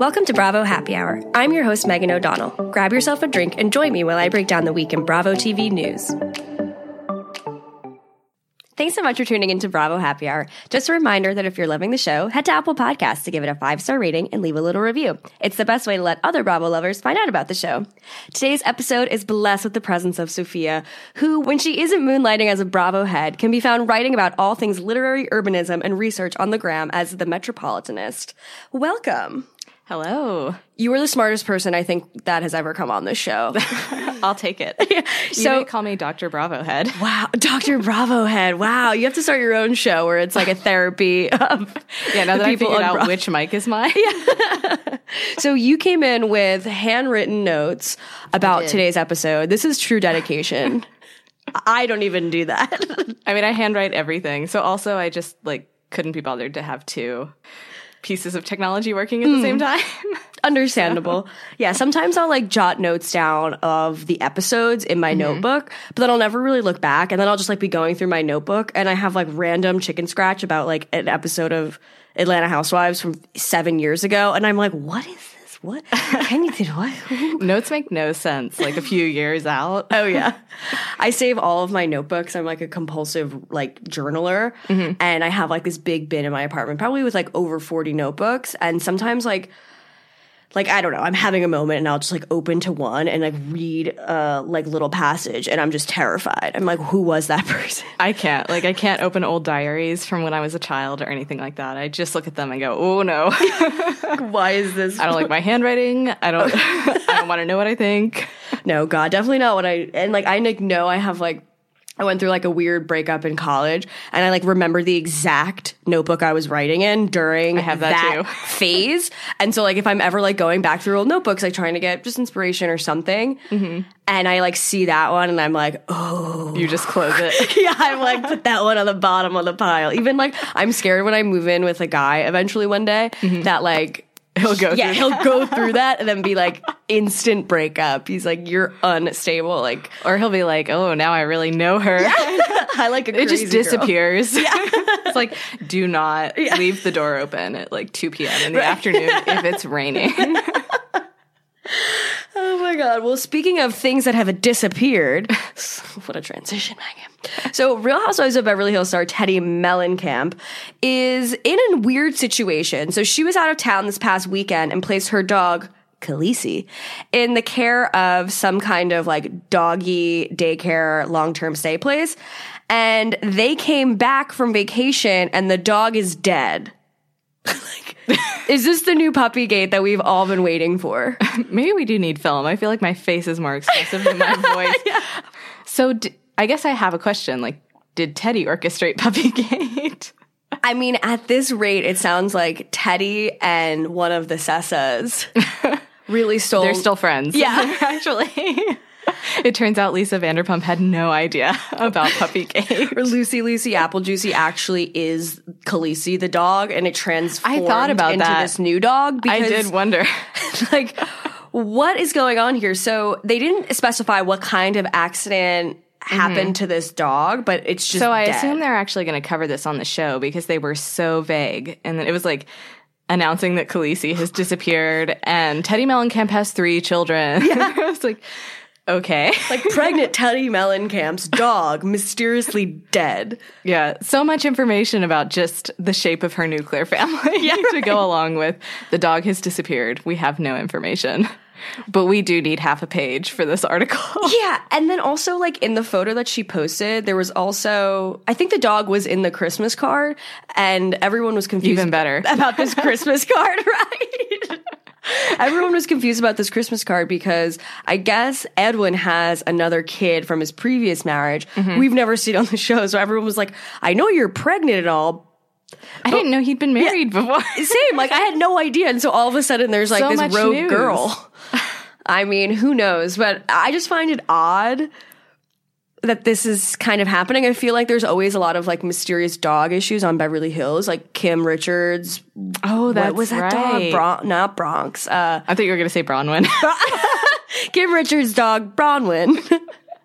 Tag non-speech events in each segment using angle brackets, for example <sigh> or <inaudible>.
Welcome to Bravo Happy Hour. I'm your host, Megan O'Donnell. Grab yourself a drink and join me while I break down the week in Bravo TV news. Thanks so much for tuning into Bravo Happy Hour. Just a reminder that if you're loving the show, head to Apple Podcasts to give it a five star rating and leave a little review. It's the best way to let other Bravo lovers find out about the show. Today's episode is blessed with the presence of Sophia, who, when she isn't moonlighting as a Bravo head, can be found writing about all things literary urbanism and research on the gram as the Metropolitanist. Welcome. Hello. You are the smartest person I think that has ever come on this show. <laughs> I'll take it. <laughs> So- may call me Dr. Bravo Head. <laughs> Wow, Dr. Bravo head. Wow, you have to start your own show where it's like a therapy of Yeah, now that I figured out Bravo. which mic is mine. So you came in with handwritten notes about today's episode. This is true dedication. I don't even do that. I mean, I handwrite everything. So also, I just like couldn't be bothered to have two pieces of technology working at the same hmm. time. <laughs> Understandable. Yeah, sometimes I'll like jot notes down of the episodes in my mm-hmm. notebook, but then I'll never really look back. And then I'll just like be going through my notebook and I have like random chicken scratch about like an episode of Atlanta Housewives from seven years ago. And I'm like, what is this? What? Can you do what? <laughs> Notes make no sense like a few years out. Oh yeah. <laughs> I save all of my notebooks. I'm like a compulsive like journaler mm-hmm. and I have like this big bin in my apartment, probably with like over 40 notebooks and sometimes like like I don't know, I'm having a moment and I'll just like open to one and like read a like little passage and I'm just terrified. I'm like who was that <laughs> person? I can't. Like, I can't open old diaries from when I was a child or anything like that. I just look at them and go, oh no. <laughs> Why is this? I don't like my handwriting. I don't, <laughs> I don't want to know what I think. No, God, definitely not what I and like I like know I have like I went through like a weird breakup in college and I like remember the exact notebook I was writing in during I have that too. <laughs> phase. And so like if I'm ever like going back through old notebooks, like trying to get just inspiration or something, Mm-hmm. and I like see that one and I'm like, oh You just close it. <laughs> yeah, I'm like put that one on the bottom of the pile. Even like I'm scared when I move in with a guy eventually one day that like Mm-hmm. He'll go yeah, through he'll go through that and then be like instant breakup. He's like, you're unstable. Like Or he'll be like, oh, now I really know her. <laughs> I like a it just crazy girl. disappears. <laughs> it's like, do not <laughs> leave the door open at like 2 p.m. in the afternoon if it's raining. Oh my god. Well, speaking of things that have disappeared, what a transition, Megan. So, Real Housewives of Beverly Hills star Teddi Mellencamp is in a weird situation. So, she was out of town this past weekend and placed her dog. Khaleesi in the care of some kind of like doggy daycare long term stay place. And they came back from vacation and the dog is dead. <laughs> like, is this the new puppy gate that we've all been waiting for? <laughs> Maybe we do need film. I feel like my face is more expressive than my <laughs> voice. So d- I guess I have a question. Like, did Teddi orchestrate Puppygate? <laughs> I mean, at this rate, it sounds like Teddi and one of the Sessas <laughs> really stole. They're still friends. Yeah. <laughs> actually. It turns out Lisa Vanderpump had no idea about Puppygate. Or Lucy Lucy Apple Juicy actually is Khaleesi the dog, and it transformed I thought about into that. this new dog. I did wonder. like, what is going on here? So they didn't specify what kind of accident happened mm-hmm. to this dog, but it's just So I dead. assume they're actually going to cover this on the show because they were so vague. And then it was like announcing that Khaleesi has disappeared and Teddi Mellencamp has three children. <laughs> Yeah. I was like, okay. like pregnant Teddi Mellencamp's dog mysteriously dead. yeah. So much information about just the shape of her nuclear family <laughs> yeah, <laughs> to go along with the dog has disappeared. We have no information. But we do need half a page for this article. <laughs> Yeah, and then also like in the photo that she posted, there was also I think the dog was in the Christmas card, and everyone was confused Even better. about this Christmas card, right? <laughs> Everyone was confused about this Christmas card because I guess Edwin has another kid from his previous marriage. Mm-hmm. We've never seen on the show, so everyone was like, "I know you're pregnant and all." I didn't know he'd been married before. <laughs> Same, like I had no idea, and so all of a sudden there's like So this rogue news. girl. <laughs> I mean, who knows? But I just find it odd that this is kind of happening. I feel like there's always a lot of like mysterious dog issues on Beverly Hills, like Kim Richards. Oh, that was that right. dog? Bron- not Bronx. Uh, I thought you were going to say Bronwyn. <laughs> <laughs> Kim Richards' dog Bronwyn. <laughs>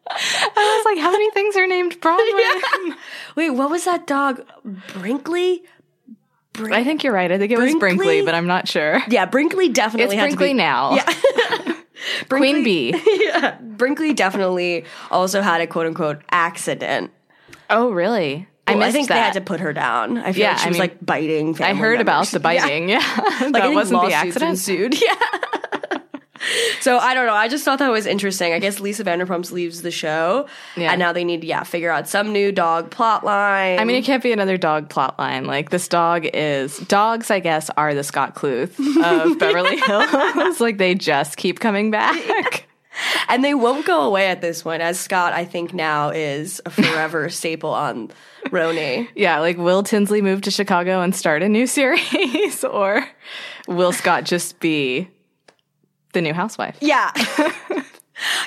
I was like, how many things are named Bronwyn? Wait, what was that dog? Brinkley. Brin- I think you're right. I think it was Brinkley? Brinkley, but I'm not sure. yeah, Brinkley definitely It's Brinkley be- now. Yeah. <laughs> Queen Bee. <laughs> Brinkley definitely also had a quote unquote accident. Oh, really? Well, I, missed think they had to put her down. I feel Yeah, like she I was mean, like biting. I heard about the <laughs> biting. Yeah, Like, I that wasn't the accident. Ensued. Yeah. <laughs> so I don't know. I just thought that was interesting. I guess Lisa Vanderpump leaves the show, Yeah. and now they need to yeah figure out some new dog plot line. I mean, it can't be another dog plot line. Like this dog is dogs. I guess are the Scott Kluth of <laughs> Beverly Hills. like they just keep coming back. <laughs> and they won't go away at this one, As Scott, I think now is a forever staple on RHONY. Yeah, like will Tinsley move to Chicago and start a new series, or will Scott just be the new housewife? Yeah. <laughs>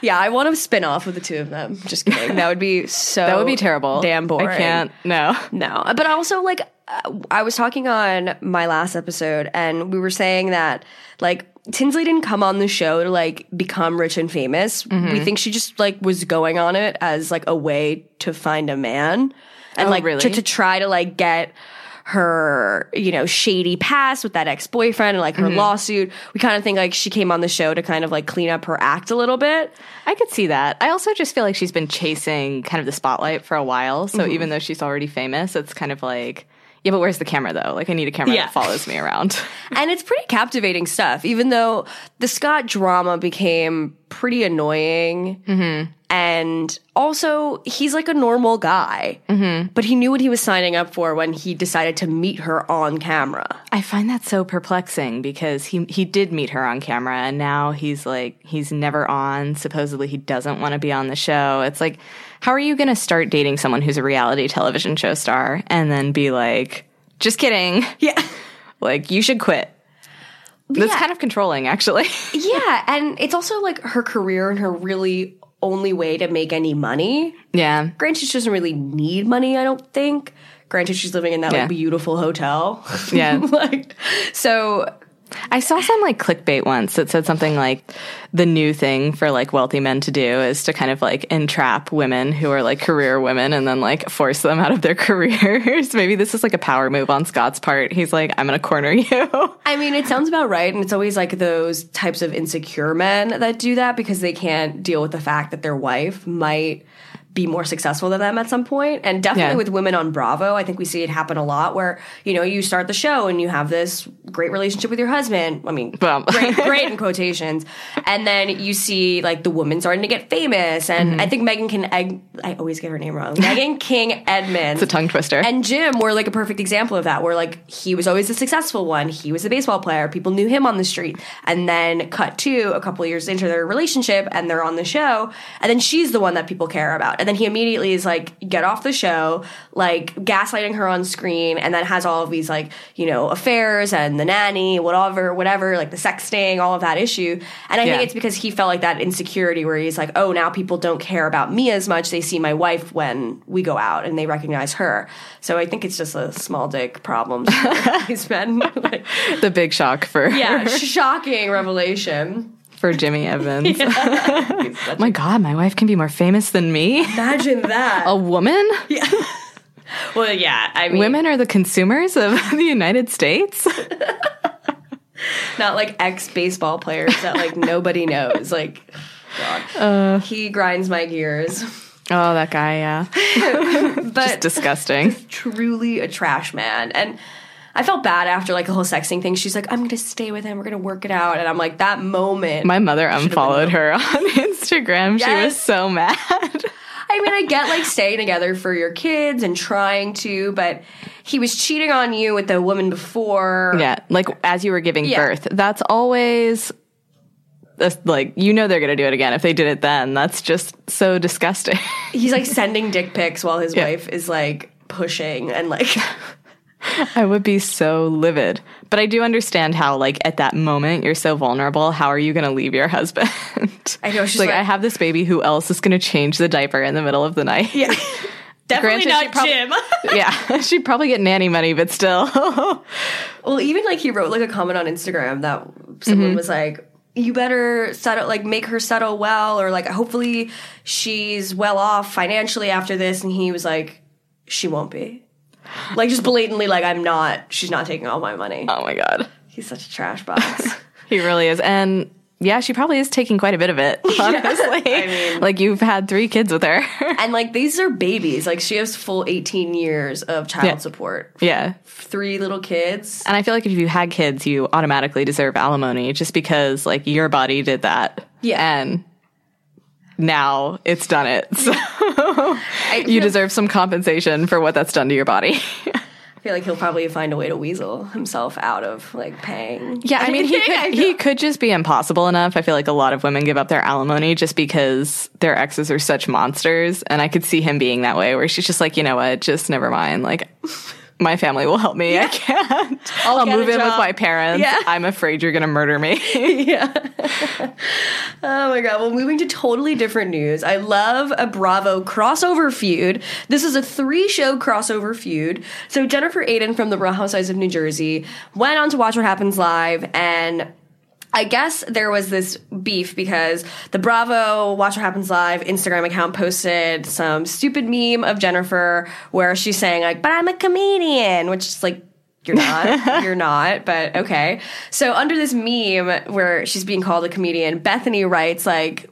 yeah, I want a spin off with the two of them. Just kidding. That would be <laughs> so That would be terrible. Damn boring. I can't. No. No, but also like uh, I was talking on my last episode, and we were saying that like Tinsley didn't come on the show to like become rich and famous. Mm-hmm. We think she just like was going on it as like a way to find a man, and Oh, like really? to, to try to like get her you know shady past with that ex-boyfriend and like her Mm-hmm. lawsuit we kind of think like she came on the show to kind of like clean up her act a little bit I could see that. I also just feel like she's been chasing kind of the spotlight for a while. So even though she's already famous, it's kind of like, yeah, but where's the camera though? Like I need a camera Yeah. that follows me around. <laughs> <laughs> and it's pretty captivating stuff, even though the Scott drama became pretty annoying. Mm-hmm. And also, he's like a normal guy, mm-hmm. but he knew what he was signing up for when he decided to meet her on camera. I find that so perplexing because he he did meet her on camera and now he's like he's never on. Supposedly he doesn't want to be on the show. It's like how are you going to start dating someone who's a reality television show star and then be like just kidding. <laughs> Yeah. Like you should quit. That's Yeah. kind of controlling actually. <laughs> yeah. And it's also like her career and her really only way to make any money. yeah. Granted, she doesn't really need money, I don't think. Granted, she's living in that Yeah. like beautiful hotel. Yeah. <laughs> like, so I saw some like clickbait once that said something like the new thing for like wealthy men to do is to kind of like entrap women who are like career women and then like force them out of their <laughs> careers. Maybe this is like a power move on Scott's part. He's like, I'm going to corner you. <laughs> I mean, it sounds about right. And it's always like those types of insecure men that do that because they can't deal with the fact that their wife might be more successful than them at some point. And definitely Yeah. with women on Bravo, I think we see it happen a lot where, you know, you start the show and you have this great relationship with your husband. I mean, great, great <laughs> in quotations. And then you see like the woman starting to get famous. And Mm-hmm. I think Megan can, Egg, I always get her name wrong. Megan <laughs> King Edmonds. It's a tongue twister. And Jim were like a perfect example of that, where like he was always the successful one. He was a baseball player. People knew him on the street. And then cut to a couple years into their relationship and they're on the show. And then she's the one that people care about. And then he immediately is like, get off the show, like gaslighting her on screen, and then has all of these like, you know, affairs and the nanny, whatever, whatever, like the sexting, all of that issue. And I Yeah. think it's because he felt like that insecurity where he's like, oh, now people don't care about me as much. They see my wife when we go out and they recognize her. So I think it's just a small dick problem. <laughs> he's been like, the big shock for yeah, shocking revelation. For Jimmy <laughs> Evans. <laughs> my God, my wife can be more famous than me. Imagine that. A woman? Yeah. <laughs> well, yeah. I mean, Women are the consumers of the United States. not like ex baseball players that like nobody knows. Like, God, uh. he grinds my gears. Oh, that guy, yeah. But Disgusting. truly a trash man. And I felt bad after like the whole sexting thing. She's like, I'm gonna stay with him. We're gonna work it out. And I'm like, that moment. My mother unfollowed her <laughs> on Instagram. She was so mad. <laughs> I mean, I get like staying together for your kids and trying to, but he was cheating on you with the woman before. Yeah, like as you were giving Yeah. birth. That's always like you know they're gonna do it again if they did it then. That's just so disgusting. He's like sending dick pics while his <laughs> Yeah. wife is like pushing and like <laughs> I would be so livid. But I do understand how like at that moment you're so vulnerable. How are you gonna leave your husband? <laughs> I know, she's like, like- I have this baby. Who else is gonna change the diaper in the middle of the night? yeah. <laughs> Definitely Granted, not prob- Jim. yeah, she'd probably get nanny money, but still. Well, even like he wrote like a comment on Instagram that someone Mm-hmm. was like, "You better settle, like make her settle well, or like hopefully she's well off financially after this." And he was like, "She won't be." Like just blatantly, like I'm not. She's not taking all my money. oh my god. He's such a trash box. <laughs> He really is. And yeah, she probably is taking quite a bit of it, <laughs> honestly. I mean- like you've had three kids with her. <laughs> and like these are babies. Like she has full 18 years of child Yeah. support. yeah. Three little kids. And I feel like if you had kids, you automatically deserve alimony just because like your body did that. Yeah. And now it's done it. <laughs> So you deserve some compensation for what that's done to your body. <laughs> I feel like he'll probably find a way to weasel himself out of like paying. Yeah, I mean, he could, he could just be impossible enough. I feel like a lot of women give up their alimony just because their exes are such monsters. And I could see him being that way where she's just like, you know what, just never mind. Like, my family will help me. I can't. I'll, a move in with my parents. Yeah. I'm afraid you're going to murder me. <laughs> yeah. Oh my god. Well, moving to totally different news. I love a Bravo crossover feud. This is a three show crossover feud. So Jennifer Aydin from the Real Housewives of New Jersey went on to Watch What Happens Live and I guess there was this beef because the Bravo Watch What Happens Live Instagram account posted some stupid meme of Jennifer where she's saying like, "But I'm a comedian," which is like you're not. <laughs> You're not, but okay. So under this meme where she's being called a comedian, Bethenny writes like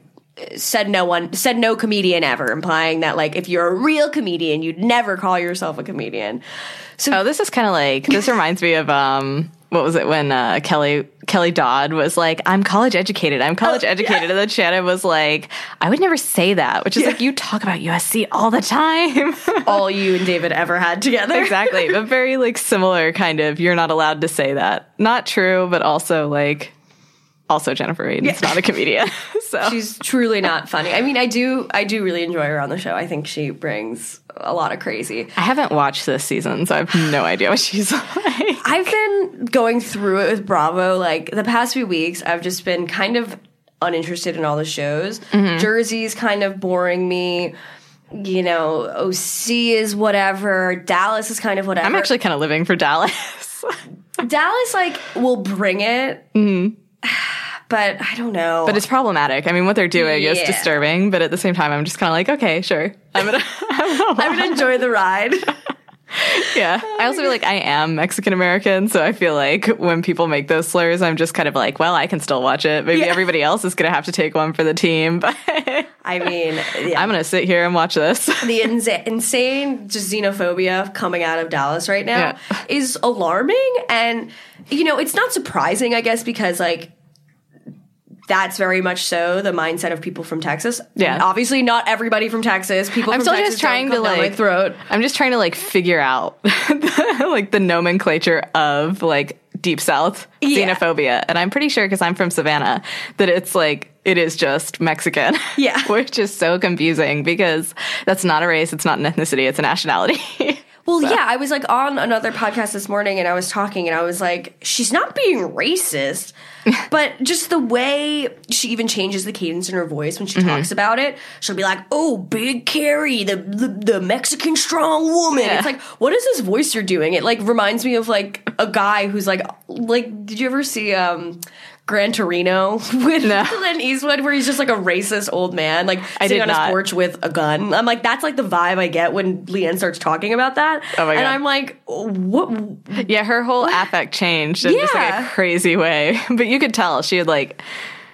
said no one said no comedian ever, implying that like if you're a real comedian, you'd never call yourself a comedian. So oh, this is kind of like this <laughs> reminds me of um what was it when uh, Kelly Kelly Dodd was like I'm college educated. I'm college educated. And then Shannon was like I would never say that which is like you talk about USC all the time. <laughs> All you and David ever had together. exactly but <laughs> very like similar kind of you're not allowed to say that. Not true but also like also Jennifer Aydin's not a comedian <laughs> so. She's truly not funny. I mean, I do I do really enjoy her on the show. I think she brings a lot of crazy. I haven't watched this season so I have no <sighs> idea what she's like I've been going through it with Bravo like the past few weeks. I've just been kind of uninterested in all the shows. Mm-hmm. Jersey's kind of boring me. You know, OC is whatever. Dallas is kind of whatever. I'm actually kind of living for Dallas <laughs> Dallas like will bring it. Mm-hmm. <sighs> <sighs> But I don't know. But it's problematic. I mean, what they're doing is disturbing, but at the same time, I'm just kind of like, okay, sure. <laughs> I'm gonna, I'm gonna enjoy the ride. <laughs> yeah. I also feel like I am Mexican American, so I feel like when people make those slurs, I'm just kind of like, well, I can still watch it. Maybe Yeah. everybody else is gonna have to take one for the team, <laughs> but I mean, yeah. I'm gonna sit here and watch this. the insa- insane just xenophobia coming out of Dallas right now Yeah. is alarming. And, you know, it's not surprising, I guess, because, like, that's very much so the mindset of people from Texas. Yeah. Obviously, not everybody from Texas. People I'm from still Texas just trying to like throat. I'm just trying to like figure out <laughs> the, like the nomenclature of like deep south Yeah. xenophobia, and I'm pretty sure because I'm from Savannah that it's like it is just Mexican. <laughs> Yeah. which is so confusing because that's not a race, it's not an ethnicity, it's a nationality. <laughs> Well, yeah, I was like on another podcast this morning and I was talking and I was like, she's not being racist, <laughs> but just the way she even changes the cadence in her voice when she Mm-hmm. talks about it, she'll be like, oh, Big Kary, the, the, the Mexican strong woman. Yeah. It's like, what is this voice you're doing? It like reminds me of like a guy who's like, like, did you ever see, um, Gran Torino <laughs> with No. Clint Eastwood, where he's just like a racist old man, like I sitting on his porch with a gun. I'm like, that's like the vibe I get when LeeAnne starts talking about that. Oh my god! And I'm like, what? Yeah, her whole affect changed in just like a crazy way. <laughs> But you could tell she had like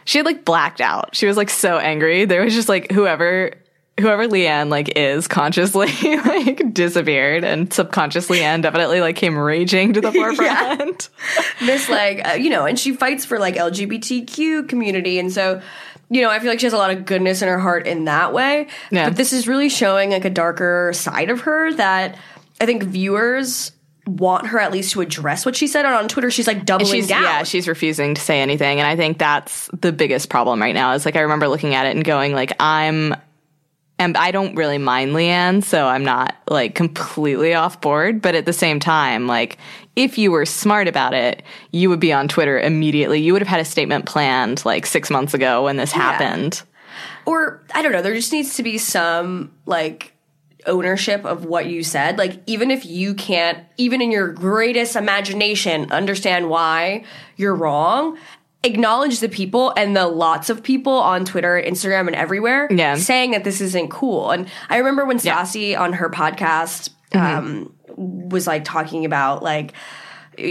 she had like blacked out. She was like so angry. There was just like whoever whoever LeeAnne like is consciously <laughs> like disappeared and subconsciously LeeAnne definitely like came raging to the <laughs> forefront. <laughs> This like, uh, you know, and she fights for like LGBTQ community. And so, you know, I feel like she has a lot of goodness in her heart in that way. Yeah. But this is really showing like a darker side of her that I think viewers want her at least to address what she said. And on Twitter, she's like doubling she's down. yeah, she's refusing to say anything and I think that's the biggest problem right now. Is like I remember looking at it and going like I'm and I don't really mind LeeAnne, so I'm not like completely off board. But at the same time, like if you were smart about it, you would be on Twitter immediately. You would have had a statement planned like six months ago when this happened. or I don't know, there just needs to be some like ownership of what you said. Like even if you can't even in your greatest imagination understand why you're wrong, acknowledge the people and the lots of people on Twitter, Instagram and everywhere Yeah. saying that this isn't cool. And I remember when Yeah. Stassi on her podcast um was like talking about like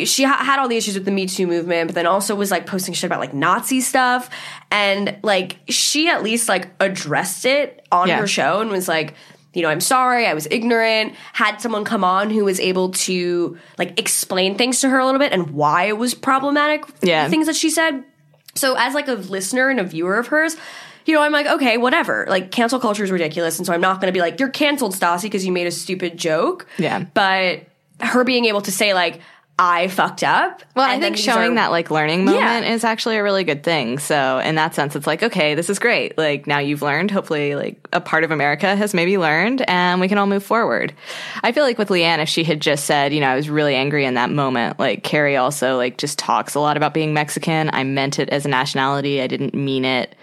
she ha- had all the issues with the Me Too movement, but then also was like posting shit about like Nazi stuff. And like she at least like addressed it on Yeah. her show and was like, you know, I'm sorry, I was ignorant. Had someone come on who was able to like explain things to her a little bit and why it was problematic, Yeah. things that she said. So as like a listener and a viewer of hers, you know, I'm like, okay, whatever. Like cancel culture is ridiculous, and so I'm not going to be like, you're canceled, Stassi, because you made a stupid joke. Yeah. But her being able to say like, I fucked up. Well, I think showing are- that like learning Yeah. moment is actually a really good thing. So in that sense, it's like, okay, this is great. Like now you've learned. Hopefully, like a part of America has maybe learned, and we can all move forward. I feel like with LeeAnne, if she had just said, you know, I was really angry in that moment. Like Kary also like just talks a lot about being Mexican. I meant it as a nationality. I didn't mean it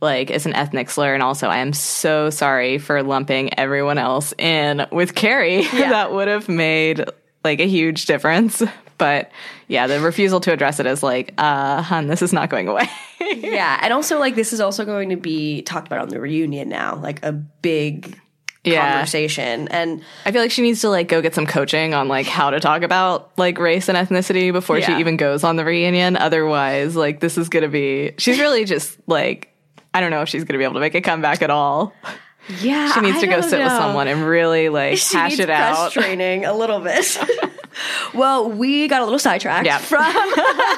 like as an ethnic slur and also I am so sorry for lumping everyone else in with Kary. <laughs> that would have made like a huge difference. But yeah, the refusal to address it is like, uh, hun, this is not going away. <laughs> yeah, and also like this is also going to be talked about on the reunion now, like a big Yeah. conversation. And I feel like she needs to like go get some coaching on like how to talk about like race and ethnicity before she even goes on the reunion. Otherwise, like this is gonna be she's really just like I don't know if she's gonna be able to make a comeback at all. yeah, She needs to go sit with someone and really like she hash it out. training a little bit. <laughs> well, we got a little sidetracked Yeah. from <laughs>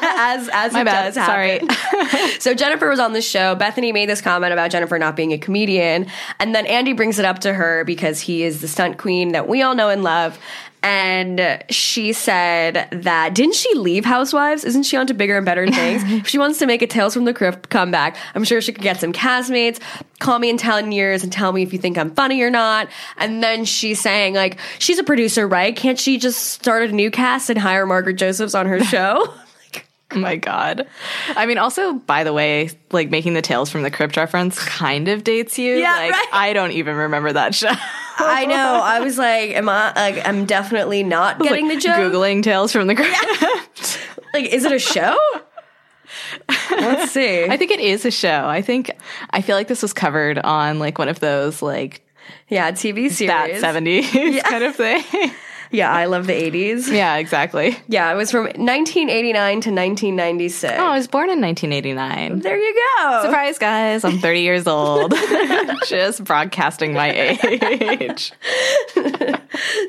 as as My it bad. does happen. Sorry. <laughs> so Jennifer was on the show. Bethenny made this comment about Jennifer not being a comedian, and then Andy brings it up to her because he is the stunt queen that we all know and love. And she said that didn't she leave Housewives? Isn't she on to bigger and better <laughs> things? if she wants to make a Tales from the Crypt comeback, I'm sure she could get some castmates. Call me in ten years and tell me if you think I'm funny or not. And then she's saying like she's a producer, right? Can't she just start a new cast and hire Margaret Josephs on her <laughs> show? Oh <laughs> my god. I mean, also, by the way, like making the Tales from the Crypt reference kind of dates you. Yeah, like right. I don't even remember that show. I know. I was like, am I? Like, I'm definitely not getting Like, the joke. Googling Tales from the Crypt. <laughs> Like, is it a show? Let's see. I think it is a show. I think I feel like this was covered on like one of those like yeah, TV series. that 70s kind of thing. <laughs> Yeah, I love the 80s. <laughs> yeah, exactly. Yeah, it was from 1989 to 1996. Oh, I was born in 1989. there you go. Surprise, guys. I'm 30 years old. <laughs> <laughs> Just broadcasting my age.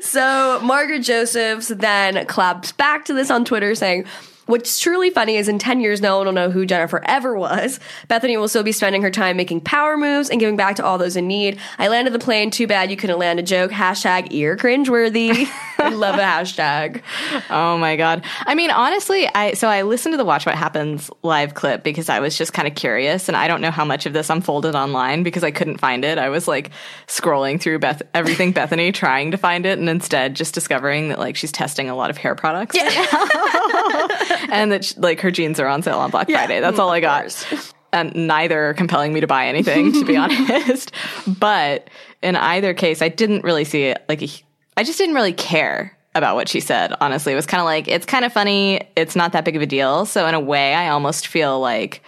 So Margaret Josephs then claps back to this on Twitter saying, What's truly funny is in 10 years, no one will know who Jennifer ever was. Bethenny will still be spending her time making power moves and giving back to all those in need. I landed the plane. Too bad you couldn't land a joke. Hashtag ear cringeworthy. <laughs> I love a hashtag. Oh my god. I mean, honestly, I so I listened to the Watch What Happens live clip because I was just kind of curious and I don't know how much of this unfolded online because I couldn't find it. I was like scrolling through Beth everything Bethenny <laughs> trying to find it and instead just discovering that like she's testing a lot of hair products <laughs> <laughs> and that like her jeans are on sale on Black Friday. That's all I got. And neither are compelling me to buy anything, to be <laughs> honest. But in either case, I didn't really see it like I just didn't really care about what she said. Honestly, it was kind of like it's kind of funny. It's not that big of a deal. So in a way, I almost feel like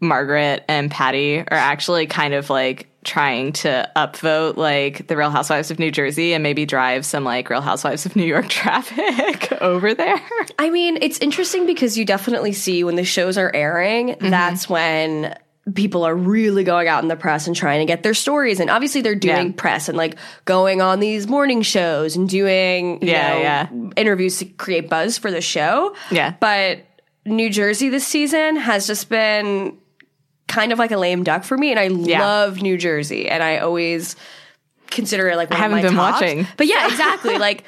Margaret and Patti are actually kind of like trying to upvote like the Real Housewives of New Jersey and maybe drive some like Real Housewives of New York <laughs> traffic <laughs> over there. I mean, it's interesting because you definitely see when the shows are airing, Mm-hmm. that's when people are really going out in the press and trying to get their stories. And obviously they're doing Yeah. press and like going on these morning shows and doing, you Yeah, know, yeah. interviews to create buzz for the show. Yeah. But New Jersey this season has just been kind of like a lame duck for me. And I love New Jersey. And I always consider it like one I haven't of my been tops. watching. But yeah, exactly. like,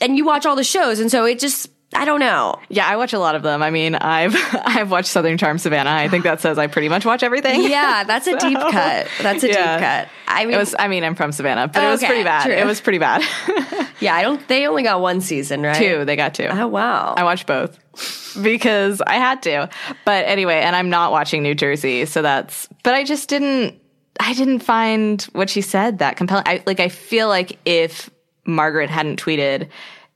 and you watch all the shows. And so it just, I don't know. Yeah, I watch a lot of them. I mean, I've <laughs> I've watched Southern Charm Savannah. I think that says I pretty much watch everything. Yeah, that's a <laughs> deep cut. That's a Yeah. deep cut. I mean, It was I mean, I'm from Savannah, but it was pretty bad. true. It was pretty bad. <laughs> yeah, I don't. They only got one season, right? two, they got two. Oh wow. I watched both because I had to. But anyway, and I'm not watching New Jersey, so that's. But I just didn't. I didn't find what she said that compelling. I like. I feel like if Margaret hadn't tweeted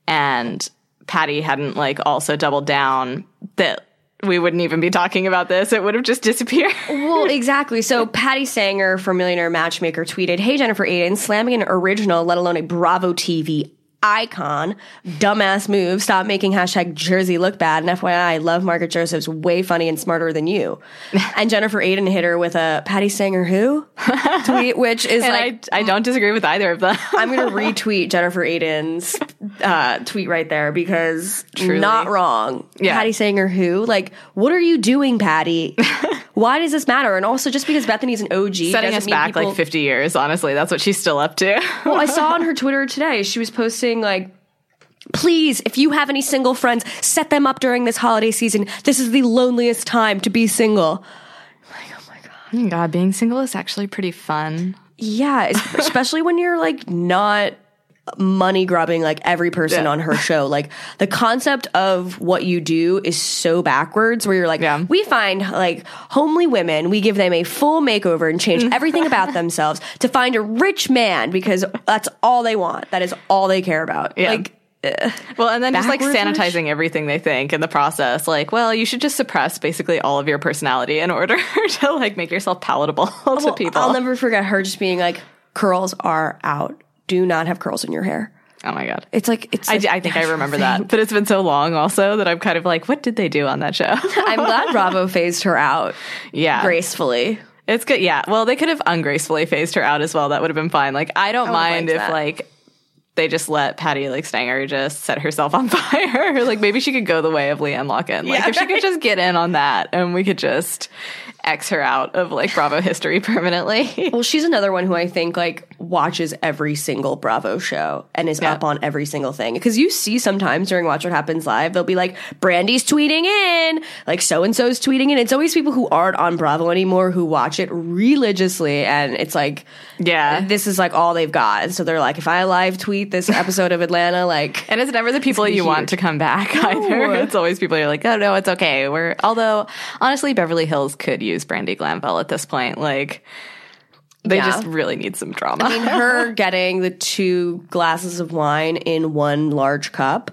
and Patti hadn't like also doubled down, that we wouldn't even be talking about this. It would have just disappeared. <laughs> well, exactly. So Patti Stanger from Millionaire Matchmaker tweeted, "Hey Jennifer Aydin, slamming an original, let alone a Bravo TV." Icon, dumbass move. Stop making hashtag Jersey look bad. And FYI, I love Margaret Joseph's way funny and smarter than you. <laughs> and Jennifer Aydin hit her with a Patti Stanger who <laughs> tweet, which is like I, I don't disagree with either of them. I'm going <laughs> to retweet Jennifer Aydin's uh, tweet right there because Truly. not wrong. Yeah. Patti Stanger, who? Like, what are you doing, Patti? Why does this matter? And also, just because Bethenny's an OG, Setting us back people- like 50 years, honestly. That's what she's still up to. Well, I saw on her Twitter today, she was posting like. Please, if you have any single friends, set them up during this holiday season. This is the loneliest time to be single. Like, oh my god, oh God, being single is actually pretty fun. Yeah, especially when you're like not money grubbing like every person Yeah. on her show. Like the concept of what you do is so backwards where you're like, Yeah. we find like homely women, we give them a full makeover and change mm. everything <laughs> about themselves to find a rich man because that's all they want. That is all they care about. Yeah. Like Well, and then just like sanitizing everything they think in the process. Like, well, you should just suppress basically all of your personality in order <laughs> to like make yourself palatable <laughs> to well, people. I'll never forget her just being like, curls are out. Do not have curls in your hair. oh my god. It's like it's. I, a d- I think I remember thing. that, but it's been so long also that I'm kind of like, what did they do on that show? <laughs> I'm glad Bravo <laughs> phased her out yeah, gracefully. It's good. Yeah. Well, they could have ungracefully phased her out as well. That would have been fine. Like, I don't I mind like if that. like they just let Patti like Stanger just set herself on <laughs> fire. like maybe she could go the way of LeeAnne Locken. Like Yeah, if she could just get in on that and we could just X her out of like Bravo history permanently. Well, she's another one who I think like watches every single Bravo show and is Yeah. up on every single thing. Because you see sometimes during Watch What Happens Live, they'll be like, Brandi's tweeting in, like so and so's tweeting in. It's always people who aren't on Bravo anymore who watch it religiously. And it's like, yeah. this is like all they've got. And so they're like, if I live tweet this episode of Atlanta, like, <laughs> And it's never the people you want to come back either. <laughs> It's always people you're like, oh no, it's okay. We're although honestly, Beverly Hills could use Brandi Glanville at this point. Like they Yeah. just really need some drama. I mean, her <laughs> getting the two glasses of wine in one large cup.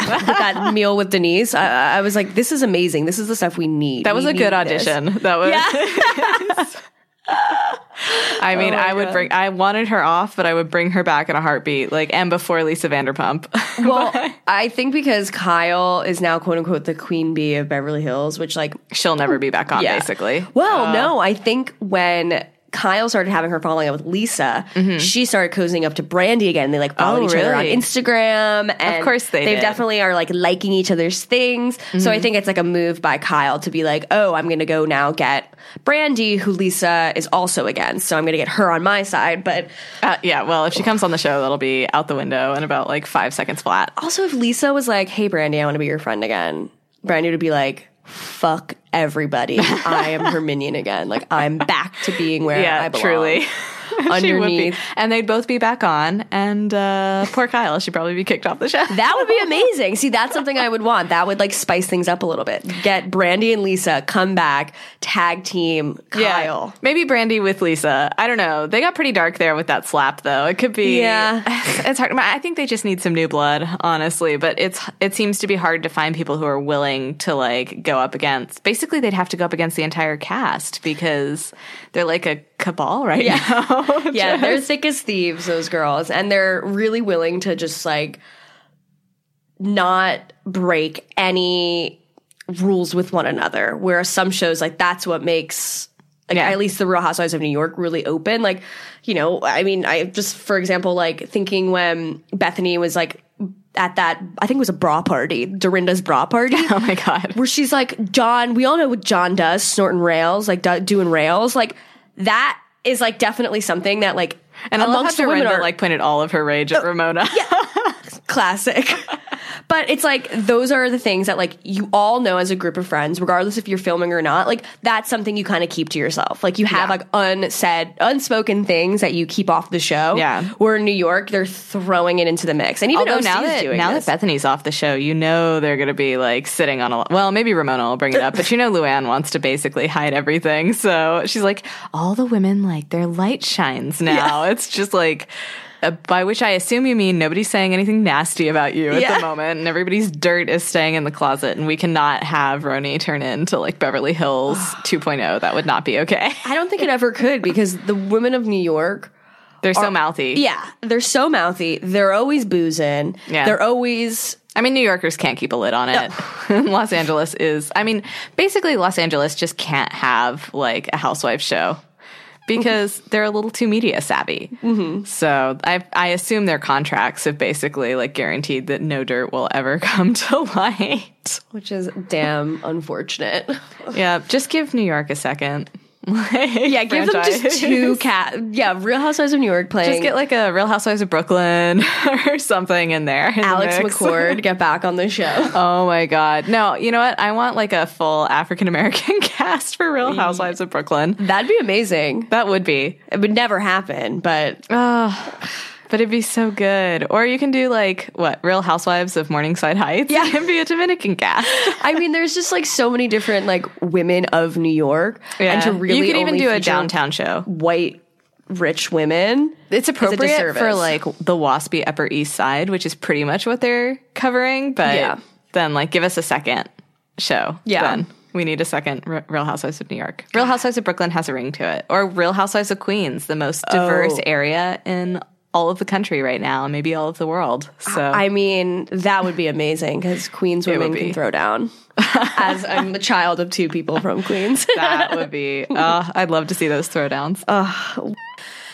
that <laughs> meal with Denise, I, I was like, "This is amazing. This is the stuff we need." That was We a good need this. audition. That was. <laughs> I mean, Oh I would God. bring. I wanted her off, but I would bring her back in a heartbeat. Like, and before Lisa Vanderpump. Well, I think because Kyle is now quote unquote the queen bee of Beverly Hills, which like she'll never be back on. Yeah. Basically. Uh, Well, no, I think when Kyle started having her falling out with Lisa, she started cozying up to Brandi again. They like followed Mm-hmm. Oh, each other on? Instagram, and course they did. definitely are like liking each other's things. So Mm-hmm. I think it's like a move by Kyle to be like, oh, I'm going to go now get Brandi, who Lisa is also against. So I'm going to get her on my side. But Uh, yeah. Well, if she comes on the show, that'll be out the window in about like five seconds flat. also, if Lisa was like, hey, Brandi, I want to be your friend again, Brandi would be like. Fuck everybody. I am her minion again. Like I'm back to being where <laughs> I Yeah. belong. Truly. <laughs> She would be. underneath. And they'd both be back on. And uh, poor Kyle, she'd probably be kicked off the show. That would be <laughs> amazing. See, that's something I would want. That would like spice things up a little bit. Get Brandi and Lisa come back, tag team Kyle. Maybe Brandi with Lisa. I don't know. They got pretty dark there with that slap, though. It could be. Yeah. <laughs> it's hard. I think they just need some new blood, honestly. But it's it seems to be hard to find people who are willing to like go up against. Basically, they'd have to go up against the entire cast because they're like a cabal right now. <laughs> Yeah, they're thick as thieves, those girls, and they're really willing to just like not break any rules with one another. Where some shows like that's what makes like Yeah. at least the Real Housewives of New York really open. Like, you know, I mean, I just for example, like thinking when Bethenny was like at that, I think it was a bra party, Dorinda's bra party. <laughs> Oh my god. where she's like, John, we all know what John does, snorting rails, like do- doing rails. Like that is like definitely something that like And I love how amongst the women are like pointed all of her rage at oh, Ramona. <laughs> classic. <laughs> but it's like those are the things that like you all know as a group of friends, regardless if you're filming or not. Like that's something you kind of keep to yourself. Like you have Yeah. like unsaid, unspoken things that you keep off the show. Yeah. We're in New York, they're throwing it into the mix, and even Although OC now that doing now this. that Bethenny's off the show, you know they're going to be like sitting on a. Well, maybe Ramona will bring it up, but you know Luann wants to basically hide everything. So she's like, all the women like their light shines <laughs> now. It's just like. Uh, by which I assume you mean nobody's saying anything nasty about you at Yeah. the moment, and everybody's dirt is staying in the closet, and we cannot have RHONY turn into like Beverly Hills <sighs> 2.0. That would not be okay. I don't think it ever could because the women of New York They're so mouthy. Yeah, they're so mouthy. They're always boozing. Yeah. They're always I mean, New Yorkers can't keep a lid on it. <laughs> Los Angeles is, I mean, basically, Los Angeles just can't have like a housewife show because they're a little too media savvy. Mm-hmm. So I, I assume their contracts have basically like guaranteed that no dirt will ever <laughs> come to light. which is damn unfortunate. Yeah, just give New York a second. <laughs> yeah, give them just two cat. Yeah, Real Housewives of New York playing. Just get like a Real Housewives of Brooklyn <laughs> or something in there. in Alex mix. McCord get back on the show. <laughs> Oh my god. No, you know what? I want like a full African American cast for Real mm. Housewives of Brooklyn. That'd be amazing. That would be. It would never happen, but But it'd be so good. Or you can do like what? Real Housewives of Morningside Heights. Yeah. <laughs> and be a Dominican cast. I mean, there's just like so many different like women of New York, and to really you could even do a downtown show. white rich women. It's appropriate for like the waspy Upper East Side, which is pretty much what they're covering. But Yeah. then like give us a second show. Yeah. Then. We need a second R- Real Housewives of New York. Real Housewives of Brooklyn has a ring to it. Or Real Housewives of Queens, the most diverse Oh. area in all of the country right now, and maybe all of the world. So I mean, that would be amazing because Queens women can throw down. <laughs> As I'm the child of two people from Queens. <laughs> that would be, oh, I'd love to see those throwdowns.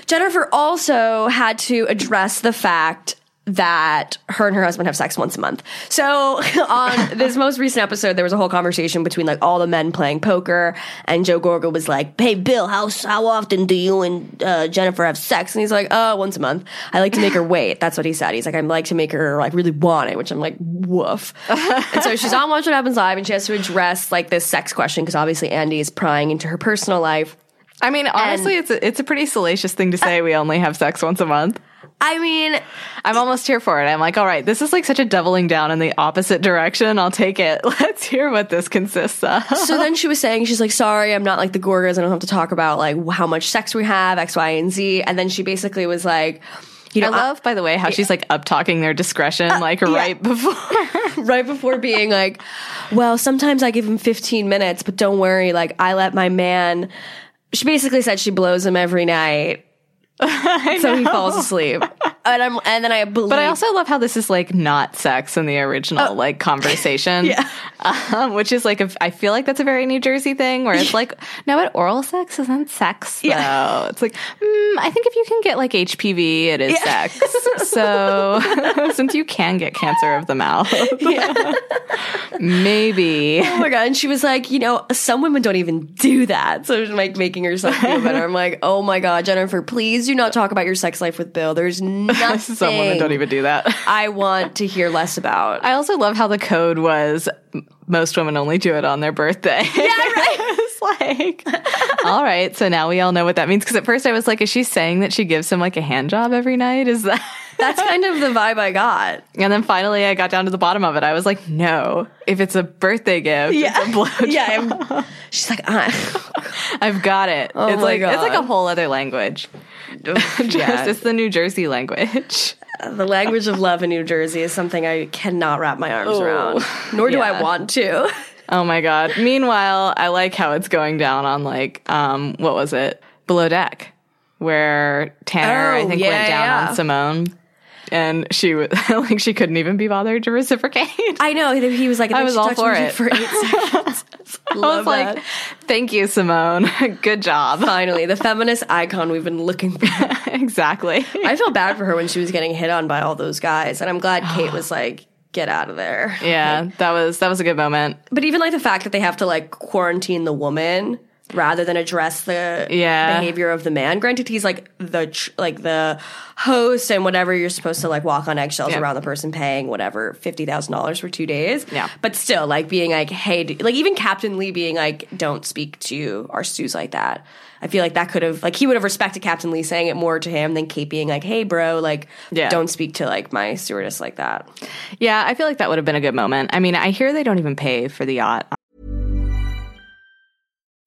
Jennifer also had to address the fact that her and her husband have sex once a month. So <laughs> on this most recent episode, there was a whole conversation between like all the men playing poker, and Joe Gorga was like, "Hey Bill, how how often do you and uh, Jennifer have sex?" And he's like, "Oh, once a month. I like to make her wait." That's what he said. He's like, "I like to make her like really want it," which I'm like, "Woof." and so she's on Watch What Happens Live, and she has to address like this sex question because obviously Andy is prying into her personal life. I mean, honestly, it's a, it's a pretty salacious thing to say. We only have sex once a month. I mean, I'm almost here for it. I'm like, all right, this is like such a doubling down in the opposite direction. I'll take it. <laughs> Let's hear what this consists of. so then she was saying she's like sorry i'm not like the gorgas i don't have to talk about like how much sex we have x y and z and then she basically was like you know, I love, by the way, how she's like up talking their discretion, uh, like right <laughs> before. Right before being like well sometimes i give him 15 minutes but don't worry like i let my man she basically said she blows him every night <laughs> so he falls asleep and i'm and then i believe But I also love how this is like not sex in the original like conversation. <laughs> Yeah. Um, which is like, a, I feel like that's a very New Jersey thing where it's like, no, but oral sex isn't sex though. Yeah. It's like, mm, I think if you can get like HPV, it is Yeah. sex. So <laughs> since you can get cancer of the mouth, <laughs> Maybe. Oh my god! And she was like, you know, some women don't even do that. So she's like making herself feel better. I'm like, oh my god, Jennifer, please do not talk about your sex life with Bill. There's nothing. Some women don't even do that. <laughs> I want to hear less about. I also love how the code was most women only do it on their birthday. <laughs> Yeah, right. <laughs> it's like, all right, so now we all know what that means. Because at first I was like, is she saying that she gives him like a hand job every night? Is that? That's kind of the vibe I got. And then finally I got down to the bottom of it. I was like, no, if it's a birthday gift, it's a blowjob. yeah. I'm- she's like, uh, I've got it. Oh it's my like it's like a whole other language. <laughs> Just, yeah. it's the New Jersey language. <laughs> the language of love in New Jersey is something I cannot wrap my arms around. Nor do I want to. <laughs> Oh my god. Meanwhile, I like how it's going down on like um what was it? Below deck. Where Tanner I Oh, think yeah, went down yeah. on Simone and she was <laughs> like she couldn't even be bothered to reciprocate. I know he was like, I was all for it. for eight <laughs> seconds. I Love was like, that. "Thank you, Simone. <laughs> Good job." Finally, the feminist icon we've been looking for. exactly. I felt bad for her when she was getting hit on by all those guys, and I'm glad Kate was <sighs> like, "Get out of there." yeah, that was that was a good moment. But even like the fact that they have to like quarantine the woman rather than address the Yeah. behavior of the man. Granted, he's like the tr- like the host and whatever. You're supposed to like walk on eggshells Yeah. around the person paying whatever fifty thousand dollars for two days. Yeah. but still like being like, hey, like even Captain Lee being like, don't speak to our stews like that. I feel like that could have like he would have respected Captain Lee saying it more to him than Kate being like, hey, bro, like Yeah. don't speak to like my stewardess like that. Yeah, I feel like that would have been a good moment. I mean, I hear they don't even pay for the yacht.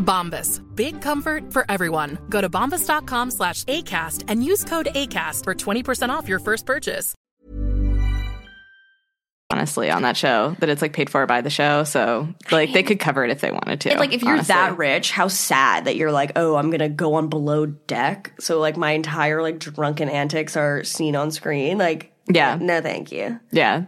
Bombas. Big comfort for everyone. Go to bombas.com slash ACAST and use code ACAST for 20% off your first purchase. honestly on that show that it's like paid for by the show so like they could cover it if they wanted to And like if you're honestly. that rich, how sad that you're like, oh, I'm gonna go on below deck. So like my entire like drunken antics are seen on screen. Like, Yeah. no, thank you. yeah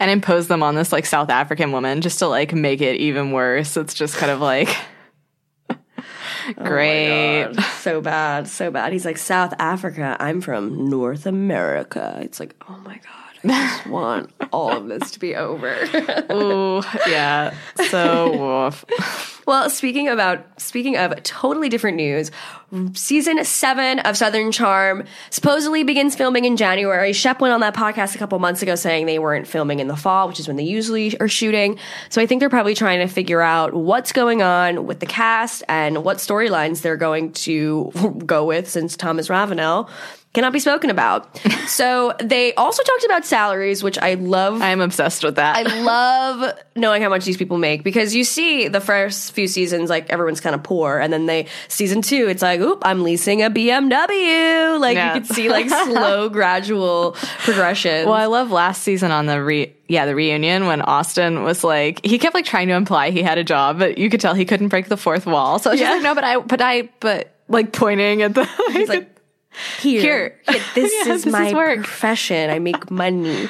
and impose them on this like south african woman just to like make it even worse it's just kind of like <laughs> oh great God, so bad, so bad. He's like South Africa. I'm from North America. It's like, oh my god, I just want all of this to be over. Ooh, yeah so woof. Well, speaking about speaking of totally different news, season seven of Southern Charm supposedly begins filming in January. Shep went on that podcast a couple months ago saying they weren't filming in the fall, which is when they usually are shooting. So I think they're probably trying to figure out what's going on with the cast and what storylines they're going to go with since Thomas Ravenel cannot be spoken about. <laughs> so they also talked about salaries, which I love. i'm obsessed with that I love knowing how much these people make because you see the first few seasons, like everyone's kind of poor, and then they season two, it's like, oop, I'm leasing a BMW. Like Yeah. you can see like slow, <laughs> gradual progression. Well, I love last season on the re yeah the reunion when Austin was like he kept like trying to imply he had a job, but you could tell he couldn't break the fourth wall. So it's just Yeah. like no, but I but I but like pointing at the He's like, here, Here. <laughs> this Yeah, is this my is profession. I make <laughs> money.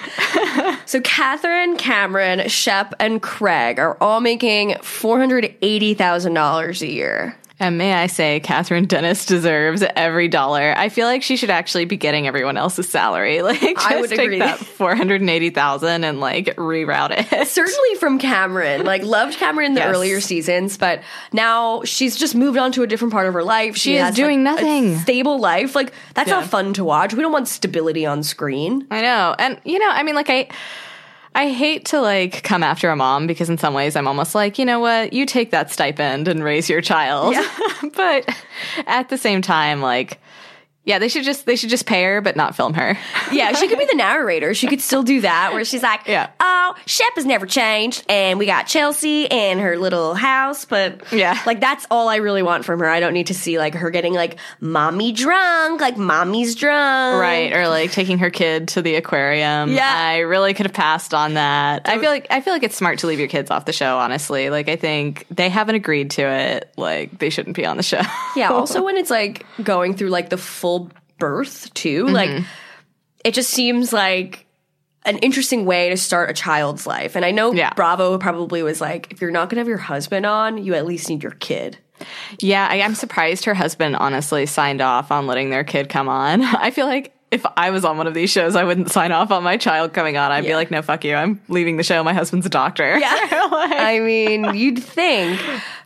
so Kathryn, Cameran, Shep, and Craig are all making four hundred eighty thousand dollars a year. And may I say, Kathryn Dennis deserves every dollar. I feel like she should actually be getting everyone else's salary. <laughs> Like, just I would take agree. that four hundred and eighty thousand and like reroute it. <laughs> Certainly from Cameran. Like loved Cameran in the Yes. earlier seasons, but now she's just moved on to a different part of her life. She is has, doing like, a nothing. stable life. Like that's Yeah. not fun to watch. We don't want stability on screen. I know. And you know, I mean like I I hate to like come after a mom because in some ways I'm almost like, you know what, you take that stipend and raise your child. <laughs> but at the same time, like yeah, they should just they should just pay her but not film her. <laughs> Yeah, she could be the narrator. She could still do that where she's like, Yeah. oh, Shep has never changed and we got Chelsea and her little house, but Yeah. like that's all I really want from her. I don't need to see like her getting like mommy drunk, like mommy's drunk. Right, or like taking her kid to the aquarium. Yeah. I really could have passed on that. I feel like I feel like it's smart to leave your kids off the show, honestly. Like I think they haven't agreed to it. Like they shouldn't be on the show. Yeah, <laughs> also when it's like going through like the full birth too, Mm-hmm. like it just seems like an interesting way to start a child's life. And I know Yeah. Bravo probably was like, if you're not gonna have your husband on, you at least need your kid. Yeah, I, I'm surprised her husband honestly signed off on letting their kid come on. <laughs> I feel like if I was on one of these shows, I wouldn't sign off on my child coming on. I'd be like, no, fuck you. I'm leaving the show. My husband's a doctor. Yeah. <laughs> Like- I mean, you'd think.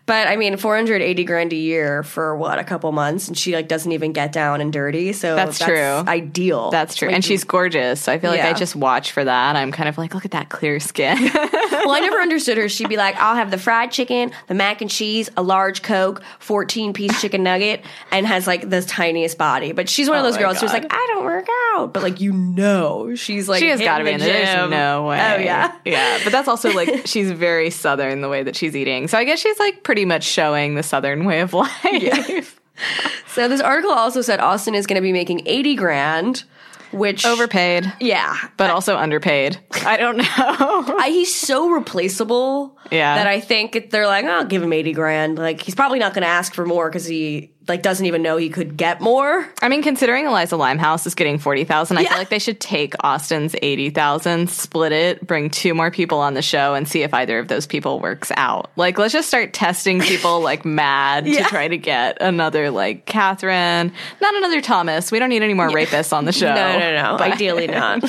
But I mean, 480 grand a year for what, a couple months? And she like doesn't even get down and dirty. So That's true. Ideal. That's true. Like, and she's gorgeous. So I feel like I just watch for that. I'm kind of like, look at that clear skin. <laughs> well, I never understood her. She'd be like, I'll have the fried chicken, the mac and cheese, a large Coke, 14 piece chicken nugget, and has like the tiniest body. But she's one of Oh those girls who's like, I don't work out. But like, you know, she's like, she has got to be in there. There's no oh, way. Oh, yeah. Yeah. But that's also like, <laughs> she's very Southern the way that she's eating. So I guess she's like pretty much showing the Southern way of <laughs> life. So this article also said Austin is going to be making 80 grand, which. Overpaid, Yeah. but also underpaid. I don't know. <laughs> I, he's so replaceable Yeah. that I think they're like, oh, I'll give him 80 grand. Like, he's probably not going to ask for more because he, like, doesn't even know he could get more. I mean, considering Eliza Limehouse is getting forty thousand, I Yeah. feel like they should take Austin's eighty thousand, split it, bring two more people on the show, and see if either of those people works out. Like, let's just start testing people <laughs> like mad Yeah. to try to get another like Kathryn, not another Thomas. We don't need any more rapists on the <laughs> show. No, no, no. <laughs> Ideally not.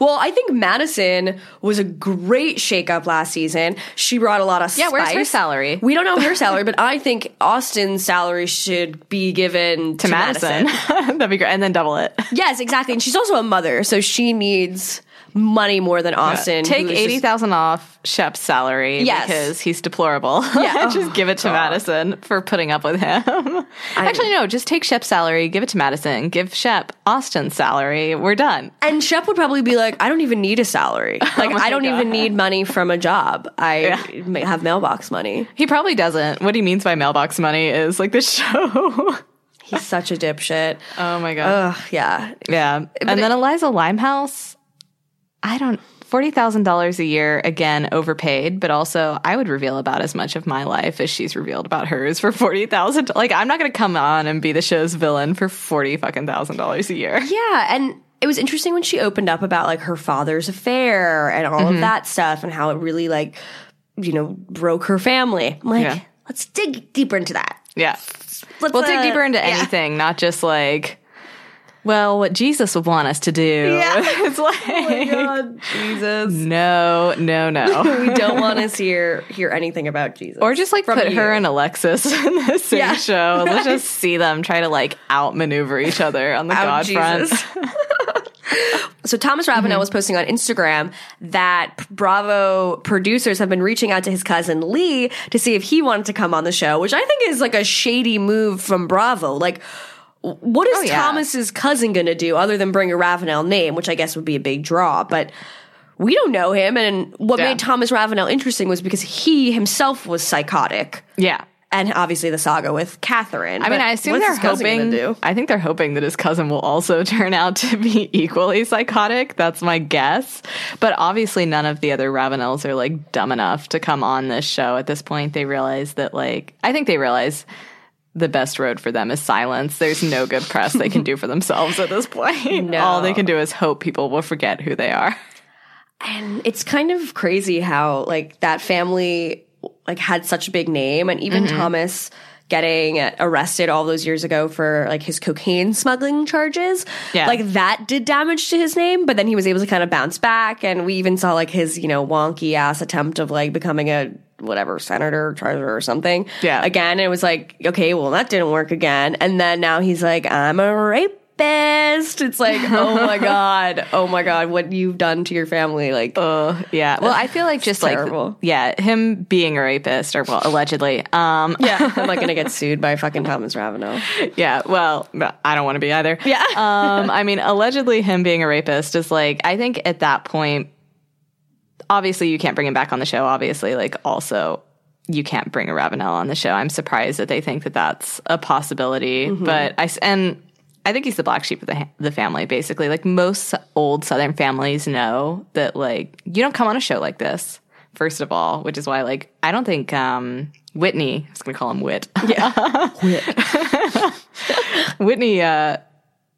Well, I think Madison was a great shakeup last season. She brought a lot of Yeah, where's her salary? We don't know her <laughs> salary, but I think Austin's salary should be given to, to Madison. <laughs> That'd be great, and then double it. Yes, exactly. And she's also a mother, so she needs money more than Austin. Take who is eighty thousand off Shep's salary Yes. because he's deplorable. <laughs> Yeah. <laughs> just give it to oh, Madison for putting up with him. Actually, no, just take Shep's salary, give it to Madison, give Shep Austin's salary. We're done. And Shep would probably be like, I don't even need a salary. <laughs> Oh like, I don't even need money from a job. I ma- have mailbox money. He probably doesn't. What he means by mailbox money is like the show. He's such a dipshit. oh my god. Ugh, yeah. yeah. And then Eliza Limehouse, I don't. Forty thousand dollars a year, again overpaid, but also I would reveal about as much of my life as she's revealed about hers for forty thousand. Like I'm not going to come on and be the show's villain for forty fucking thousand dollars a year. Yeah. And it was interesting when she opened up about like her father's affair and all Mm-hmm. of that stuff and how it really like, you know, broke her family. I'm like, Yeah. let's dig deeper into that. Yeah, Let's, we'll dig uh, deeper into yeah. anything, not just like, well, what Jesus would want us to do. Yeah. <laughs> it's like, Oh God, Jesus. no, no, no. <laughs> we don't want to <laughs> hear hear anything about Jesus. Or just like put her and Alexis in the same Yeah. show. Let's just see them try to like outmaneuver each other on the Out God front. So Thomas Ravenel Mm-hmm. was posting on Instagram that Bravo producers have been reaching out to his cousin Lee to see if he wanted to come on the show, which I think is like a shady move from Bravo. Like, what is Oh, yeah. Thomas's cousin going to do other than bring a Ravenel name, which I guess would be a big draw, but we don't know him. And what Yeah. made Thomas Ravenel interesting was because he himself was psychotic. Yeah. And obviously the saga with Kathryn. I mean, I assume they're his cousin gonna hoping. I think they're hoping that his cousin will also <laughs> turn out to be equally psychotic. That's my guess. But obviously, none of the other Ravenels are like dumb enough to come on this show at this point. They realize that, like, I think they realize the best road for them is silence. There's no good press they can do for themselves at this point. <laughs> No. All they can do is hope people will forget who they are. And it's kind of crazy how like that family like had such a big name and even mm-hmm. Thomas getting arrested all those years ago for like his cocaine smuggling charges. Yeah. Like that did damage to his name, but then he was able to kind of bounce back. And we even saw like his, you know, wonky ass attempt of like becoming a whatever senator, treasurer or something. Yeah. Again, it was like, okay, well, that didn't work again. And then now he's like, I'm a rapist. It's like, oh my <laughs> God. Oh my God. What you've done to your family. Like, Uh, yeah. Well, I feel like just like terrible. yeah, him being a rapist or well, allegedly. Um yeah, <laughs> I'm not going to get sued by fucking Thomas Ravenel. yeah, well, I don't want to be either. Yeah. <laughs> um I mean, allegedly him being a rapist is like I think at that point obviously you can't bring him back on the show, obviously like also you can't bring a Ravenel on the show. I'm surprised that they think that that's a possibility, Mm-hmm. but I and I think he's the black sheep of the ha- the family basically. Like most old southern families know that like you don't come on a show like this. First of all, which is why like I don't think um Whitney, I was going to call him Wit. Yeah. <laughs> Whitney uh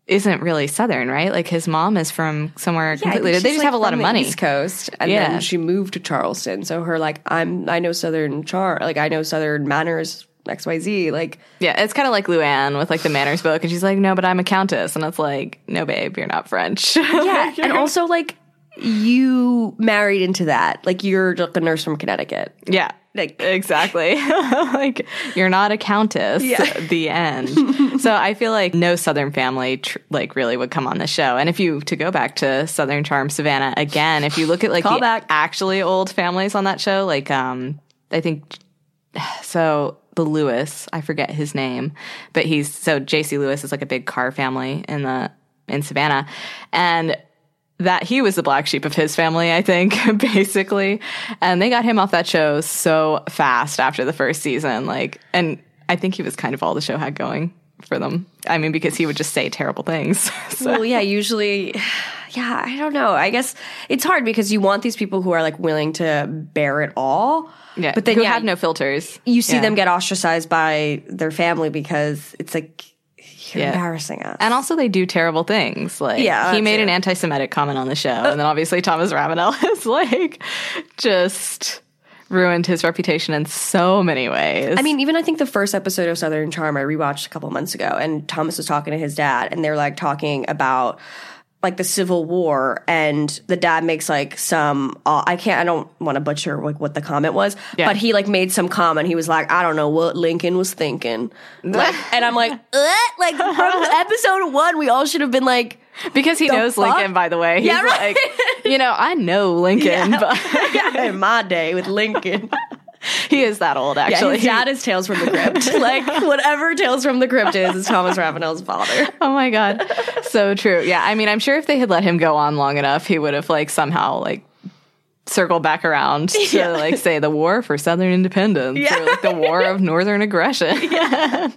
isn't really southern, right? Like his mom is from somewhere completely. they just like, have a lot of money. East Coast, and Yeah. then she moved to Charleston. So her like, I'm I know Southern char, like I know Southern manners X Y Z. Like, Yeah, it's kind of like Luann with like the manners book, and she's like, "No, but I'm a countess," and it's like, "No, babe, you're not French." <laughs> yeah, and also like you married into that. Like you're like a nurse from Connecticut. yeah, Like- exactly. <laughs> <laughs> like you're not a countess. Yeah. The end. so I feel like no Southern family tr- like really would come on the show. And if you to go back to Southern Charm Savannah again, if you look at like Call the back. actually old families on that show, like um, I think <sighs> so the Lewis, I forget his name, but he's so JC Lewis is like a big car family in the in Savannah. And that he was the black sheep of his family, I think, <laughs> basically. And they got him off that show so fast after the first season. Like and I think he was kind of all the show had going for them. I mean, because he would just say terrible things. <laughs> so Well, yeah, usually, <sighs> yeah, I don't know. I guess it's hard because you want these people who are like willing to bear it all. yeah. but then who yeah, had no filters. you see Yeah. them get ostracized by their family because it's like you're Yeah. embarrassing us. And also, they do terrible things. Like, Yeah, he made an anti-Semitic comment on the show, uh, and then obviously Thomas Ravenel <laughs> is like just ruined his reputation in so many ways. I mean, even I think the first episode of Southern Charm I rewatched a couple months ago, and Thomas was talking to his dad, and they're like talking about like the Civil War, and the dad makes like some uh, I can't I don't want to butcher like what the comment was, Yeah. but he like made some comment. He was like, I don't know what Lincoln was thinking, <laughs> like, and I'm like, "Uh?" like from <laughs> episode one, we all should have been like. Because he the knows fuck? Lincoln, by the way. He's Yeah, right. like, you know, I know Lincoln, but <laughs> in my day with Lincoln. <laughs> he is that old, Yeah, actually. his dad is Tales from the Crypt. <laughs> like whatever Tales from the Crypt is, is Thomas Ravenel's father. Oh my god, so true. Yeah, I mean, I'm sure if they had let him go on long enough, he would have like somehow like circled back around to Yeah. like say the war for Southern independence Yeah. or like the war of Northern aggression. <laughs>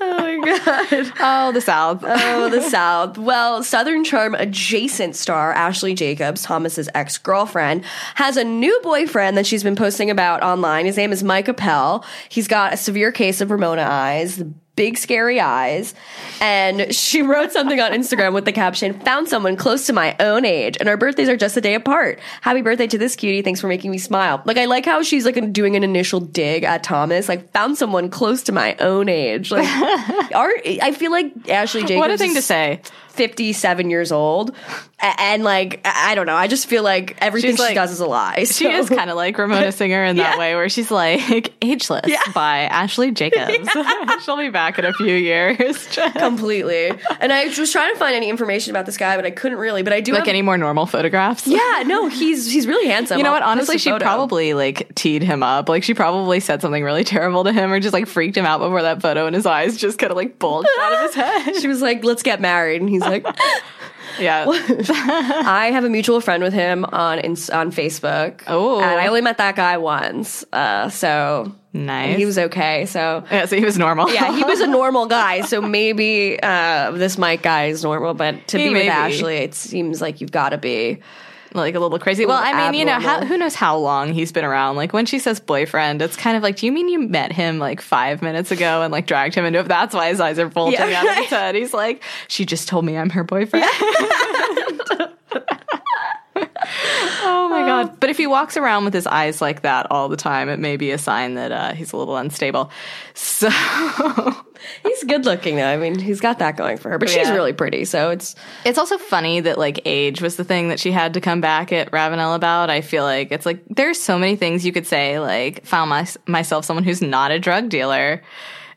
Oh my god. oh, the South. Oh, the South. Well, Southern Charm adjacent star Ashley Jacobs, Thomas's ex girlfriend, has a new boyfriend that she's been posting about online. His name is Mike Appel. He's got a severe case of Ramona eyes. Big scary eyes. And she <laughs> wrote something on Instagram with the caption, found someone close to my own age, and our birthdays are just a day apart. Happy birthday to this cutie. Thanks for making me smile. Like, I like how she's like doing an initial dig at Thomas. Like, found someone close to my own age. Like, <laughs> our, I feel like Ashley Jacobs. what a thing to say. 57 years old. And, like, I don't know. I just feel like everything She's she like- does is a lie. <laughs> She is kind of like Ramona <laughs> Singer in that Yeah. way, where she's like Ageless Yeah. by Ashley Jacobs. <laughs> She'll be back in a few years. completely. And I was trying to find any information about this guy, but I couldn't really. But I do like have- any more normal photographs. Yeah, no, he's he's really handsome. You know I'll what? Honestly, she photo. probably like teed him up. Like she probably said something really terrible to him, or just like freaked him out before that photo, and his eyes just kind of like bulged out of his head. She was like, "Let's get married," and he's like, <laughs> Yeah, <laughs> "I have a mutual friend with him on on Facebook. Oh. and I only met that guy once, uh, so nice. he was okay. So yeah, so he was normal. yeah, he was a <laughs> normal guy. So maybe uh, this Mike guy is normal, but to He be with be. Ashley, it seems like you've got to be. Like a little crazy. Well, I mean, you know, how, who knows how long he's been around? Like when she says boyfriend, it's kind of like, do you mean you met him like five minutes ago and like dragged him into it? That's why his eyes are bulging Yeah, out of his head. He's like, she just told me I'm her boyfriend. <laughs> oh my God. But if he walks around with his eyes like that all the time, it may be a sign that uh, he's a little unstable. So <laughs> He's good looking though. I mean, he's got that going for her, but she's really pretty. So it's it's also funny that like age was the thing that she had to come back at Ravenel about. I feel like it's like there's so many things you could say, like found my, myself someone who's not a drug dealer.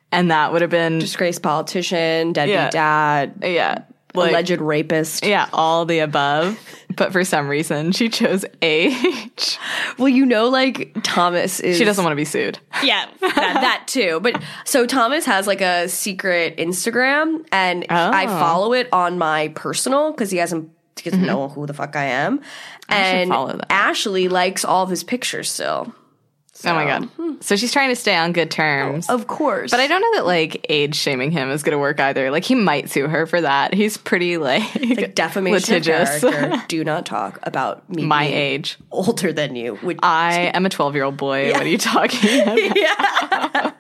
And that would have been disgraced politician, deadbeat Yeah. dad, yeah. Like, alleged rapist. yeah, all the above. But for some reason, she chose age. Well, you know, like Thomas is. She doesn't want to be sued. Yeah, that, that too. But so Thomas has like a secret Instagram, and I Oh. follow it on my personal because he hasn't he doesn't know who the fuck I am. Mm-hmm. I and. Ashley likes all of his pictures still. Oh my god. Hmm. So she's trying to stay on good terms. Of course, But I don't know that like age shaming him is going to work either. Like he might sue her for that. He's pretty like, like defamation litigious. of character. <laughs> Do not talk about me. My age. older than you. Which I am a 12 year old boy. What are you talking <laughs> about?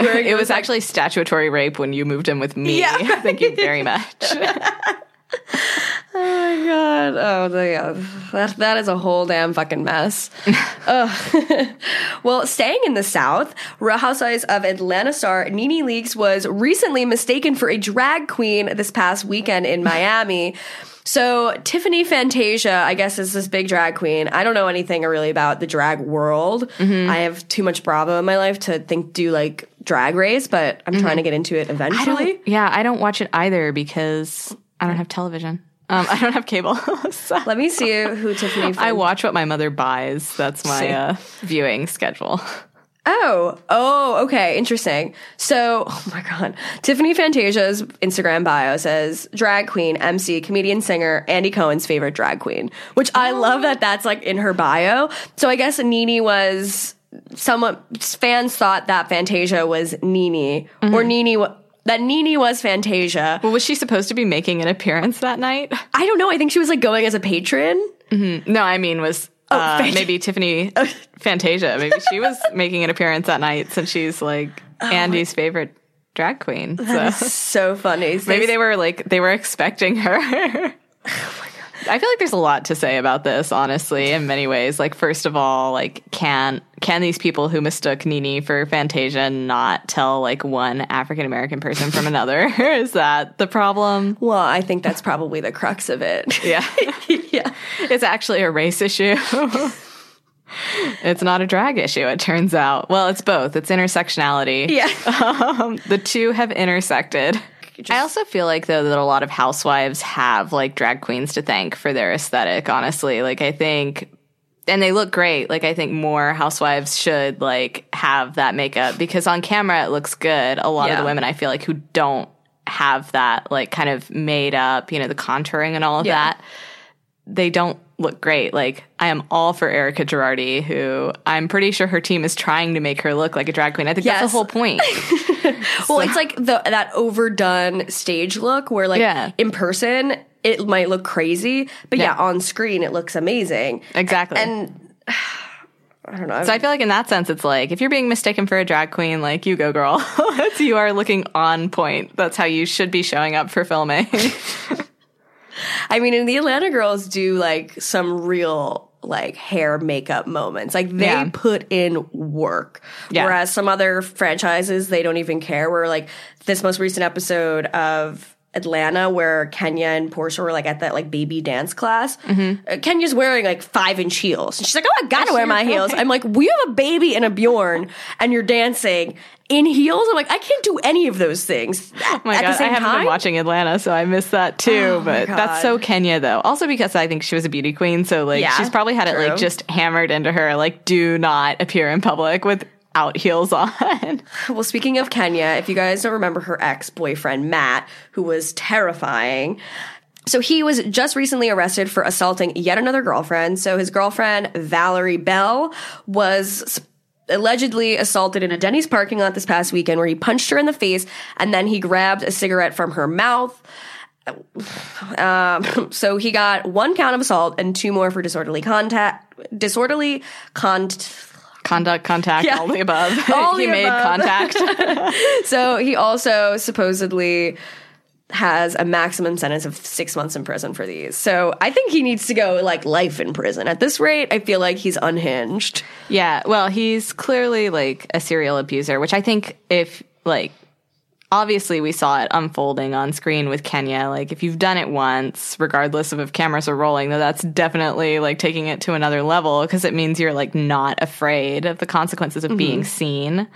wearing <laughs> It was like, actually statutory rape when you moved in with me. Yeah. Thank you very much. Oh my god! Oh, the, yeah. that that is a whole damn fucking mess. <laughs> <laughs> Well, staying in the South, Real Housewives of Atlanta star Nene Leakes was recently mistaken for a drag queen this past weekend in <laughs> Miami. So Tiffany Fantasia, I guess, is this big drag queen. I don't know anything really about the drag world. Mm-hmm. I have too much Bravo in my life to think do like drag race, but I'm mm-hmm. trying to get into it eventually. don't, yeah, I don't watch it either because I don't have television. Um, I don't have cable. <laughs> so Let me see who Tiffany. I watch what my mother buys. That's my uh, viewing schedule. Oh, oh, okay, interesting. So, oh my god, Tiffany Fantasia's Instagram bio says drag queen, MC, comedian, singer, Andy Cohen's favorite drag queen, which I love that that's like in her bio. So I guess Nini was somewhat fans thought that Fantasia was Nene or Nini. wa- that Nene was Fantasia. Well, was she supposed to be making an appearance that night? I don't know. I think she was like going as a patron. No, I mean was uh, Fant- maybe Tiffany Fantasia. Maybe she was <laughs> making an appearance that night since she's like Andy's favorite drag queen. So So funny. <laughs> maybe they were like they were expecting her. <laughs> I feel like there's a lot to say about this, honestly, in many ways. Like, first of all, like, can can these people who mistook Nene for Fantasia not tell like one African American person from another? <laughs> Is that the problem? Well, I think that's probably the crux of it. Yeah. <laughs> yeah. It's actually a race issue. it's not a drag issue, it turns out. Well, it's both. It's intersectionality. Yeah. <laughs> Um, the two have intersected. I also feel like though that a lot of housewives have like drag queens to thank for their aesthetic, honestly. Like I think and they look great. Like I think more housewives should like have that makeup because on camera it looks good. A lot of the women I feel like who don't have that like kind of made up, you know, the contouring and all of Yeah. that, they don't look great. Like I am all for Erika Girardi, who I'm pretty sure her team is trying to make her look like a drag queen. I think that's the whole point. <laughs> Well, it's like the that overdone stage look where like Yeah. in person it might look crazy, but yeah, on screen it looks amazing. Exactly. And <sighs> I don't know. So I feel like in that sense, it's like if you're being mistaken for a drag queen, like you go, girl. <laughs> You are looking on point. That's how you should be showing up for filming. <laughs> <laughs> I mean, and the Atlanta girls do like some real like hair makeup moments. Like they Yeah. put in work. Yeah. Whereas some other franchises, they don't even care. Where like this most recent episode of Atlanta where Kenya and Porsha were like at that like baby dance class. Mm-hmm. Uh, Kenya's wearing like five inch heels. And she's like, oh, I gotta wear my heels. I'm like, we have a baby and a Bjorn and you're dancing in heels. I'm like, I can't do any of those things. Oh my at god, the same I haven't time. been watching Atlanta, so I missed that too. Oh but that's so Kenya though. Also because I think she was a beauty queen, so like Yeah, she's probably had it true. like just hammered into her, like do not appear in public without heels on. <laughs> Well, speaking of Kenya, if you guys don't remember her ex boyfriend, Matt, who was terrifying. So he was just recently arrested for assaulting yet another girlfriend. So his girlfriend, Valerie Bell, was allegedly assaulted in a Denny's parking lot this past weekend where he punched her in the face and then he grabbed a cigarette from her mouth. Um, so he got one count of assault and two more for disorderly contact, disorderly con- Conduct, contact, Yeah. all the above. All <laughs> he the made above. contact. <laughs> so he also supposedly has a maximum sentence of six months in prison for these. So I think he needs to go like life in prison. At this rate, I feel like he's unhinged. Yeah, well, he's clearly like a serial abuser, which I think if like obviously we saw it unfolding on screen with Kenya. Like if you've done it once, regardless of if cameras are rolling, though that's definitely like taking it to another level because it means you're like not afraid of the consequences of being mm-hmm. seen.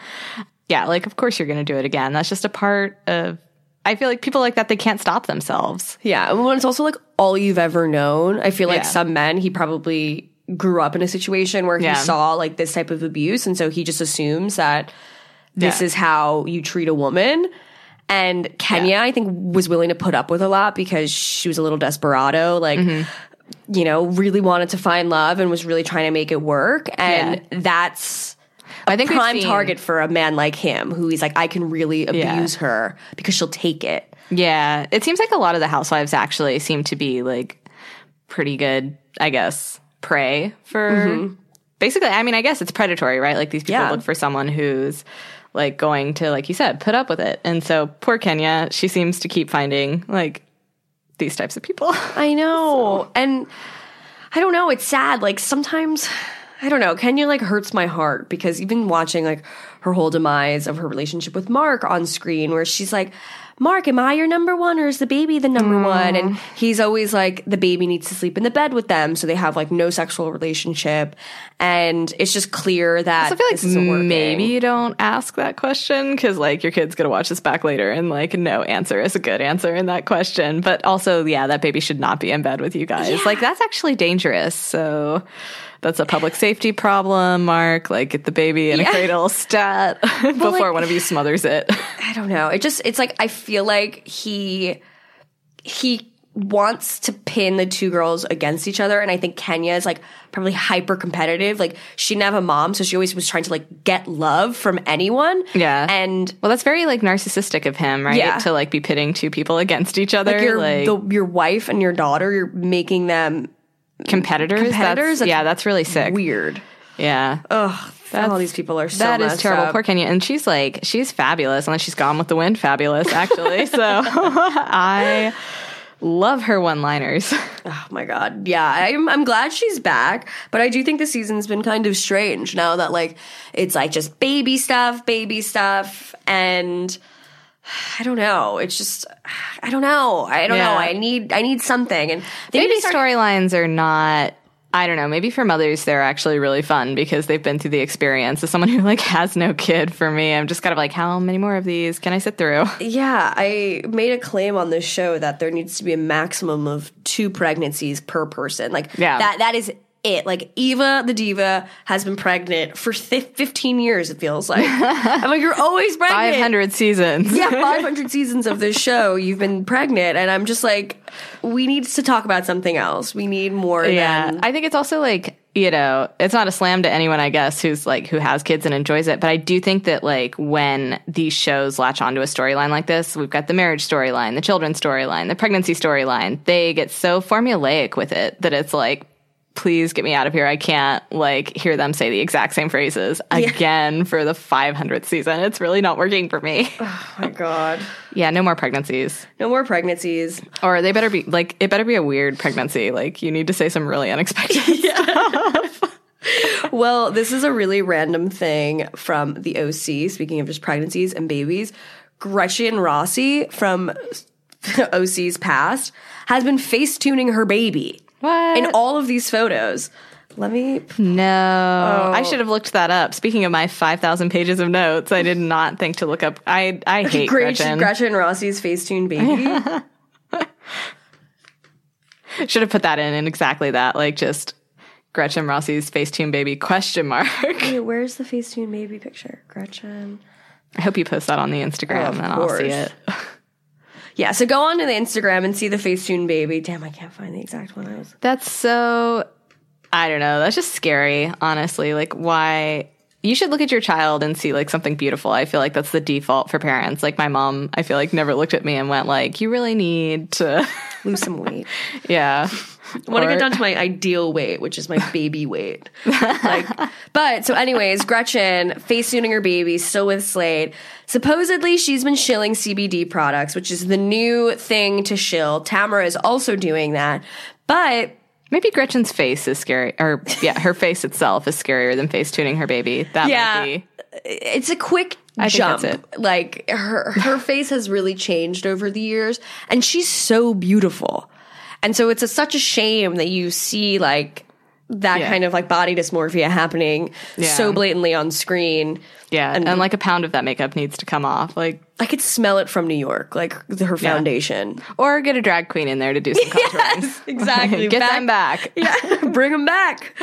Yeah, like of course you're going to do it again. That's just a part of I feel like people like that they can't stop themselves. Yeah, and when it's also like all you've ever known, I feel like Yeah. some men he probably grew up in a situation where he Yeah. saw like this type of abuse, and so he just assumes that this Yeah. is how you treat a woman. And Kenya, I think, was willing to put up with a lot because she was a little desperado, like Mm-hmm. you know, really wanted to find love and was really trying to make it work. And that's a I think prime target for a man like him, who he's like, I can really Yeah. abuse her because she'll take it. Yeah, it seems like a lot of the housewives actually seem to be like pretty good, I guess, prey for mm-hmm. basically. I mean, I guess it's predatory, right? Like these people Yeah. look for someone who's like going to, like you said, put up with it. And so poor Kenya, she seems to keep finding like these types of people. I know. <laughs> And I don't know, it's sad. Like sometimes I don't know, Kenya like hurts my heart because even watching like her whole demise of her relationship with Marc on screen where she's like Marc, am I your number one or is the baby the number mm. one? And he's always like, the baby needs to sleep in the bed with them. So they have like no sexual relationship. And it's just clear that I feel like maybe you don't ask that question because like your kid's gonna watch this back later and like no answer is a good answer in that question. But also, yeah, that baby should not be in bed with you guys. Like that's actually dangerous. So that's a public safety problem, Marc. Like get the baby in Yeah. a cradle stat <laughs> before like- one of you smothers it. <laughs> I don't know. It just it's like I feel like he he wants to pin the two girls against each other and I think Kenya is like probably hyper competitive. Like she didn't have a mom, so she always was trying to like get love from anyone. Yeah. And well, that's very like narcissistic of him, right? Yeah. To like be pitting two people against each other, like your like the, your wife and your daughter, you're making them competitors. competitors. That's, yeah, that's really sick. weird. Yeah. Ugh, all these people are so That is terrible. up. Poor Kenya. And she's like, she's fabulous. Unless she's gone with the wind, fabulous, actually. <laughs> so <laughs> I love her one liners. <laughs> Oh my god. Yeah, I'm I'm glad she's back, but I do think the season's been kind of strange now that like it's like just baby stuff, baby stuff and I don't know. It's just I don't know. I don't Yeah. know. I need I need something and Maybe start- storylines are not. I don't know. Maybe for mothers, they're actually really fun because they've been through the experience. As someone who like has no kid, for me, I'm just kind of like, how many more of these can I sit through? Yeah, I made a claim on this show that there needs to be a maximum of two pregnancies per person. Like Yeah. that that is it. Like Eva the diva has been pregnant for thi- 15 years it feels like. <laughs> I'm like you're always pregnant. 500 seasons. yeah, <laughs> 500 seasons of this show, you've been pregnant, and I'm just like, we need to talk about something else. We need more. Yeah, than, I think it's also like you know, it's not a slam to anyone, I guess, who's like who has kids and enjoys it. But I do think that like when these shows latch onto a storyline like this, we've got the marriage storyline, the children's storyline, the pregnancy storyline. They get so formulaic with it that it's like. Please get me out of here. I can't like hear them say the exact same phrases again for the 500th season. It's really not working for me. oh my god, yeah, no more pregnancies. no more pregnancies. Or they better be like it better be a weird pregnancy. Like you need to say some really unexpected <laughs> stuff. <laughs> Well, this is a really random thing from the OC. Speaking of just pregnancies and babies, Gretchen Rossi from <laughs> OC's past has been face tuning her baby What? in all of these photos. Let me. No, I oh. should have looked that up. Speaking of my five thousand pages of notes, I did not think to look up. I I hate Gretchen, Gretchen. Gretchen Rossi's Facetune baby. <laughs> Should have put that in and exactly that, like just Gretchen Rossi's Facetune baby question mark. <laughs> Wait, where's the Facetune baby picture? Gretchen. I hope you post that on the Instagram, Oh, and I'll see it. <laughs> Yeah, so go on to the Instagram and see the Facetune baby. Damn, I can't find the exact one I was. That's so. I don't know. That's just scary, honestly. Like, why? You should look at your child and see like something beautiful. I feel like that's the default for parents. Like my mom, I feel like never looked at me and went like, "You really need to." Lose some weight. <laughs> yeah. I want to get down to my ideal weight, which is my <laughs> baby weight. like, but so, anyways, Gretchen face tuning her baby, still with Slade. Supposedly, she's been shilling CBD products, which is the new thing to shill. Tamra is also doing that, but Maybe Gretchen's face is scary, or yeah, her face itself is scarier than face tuning her baby. That Yeah. might be. it's a quick I think jump. that's Like her her <laughs> face has really changed over the years, and she's so beautiful. And so it's a, such a shame that you see like that Yeah. kind of like body dysmorphia happening Yeah. so blatantly on screen. Yeah, and, like a pound of that makeup needs to come off, like I could smell it from New York, like her foundation. or get a drag queen in there to do some <laughs> contouring. Yes, <laughs> exactly. Get them back. <laughs> Yeah, bring them back.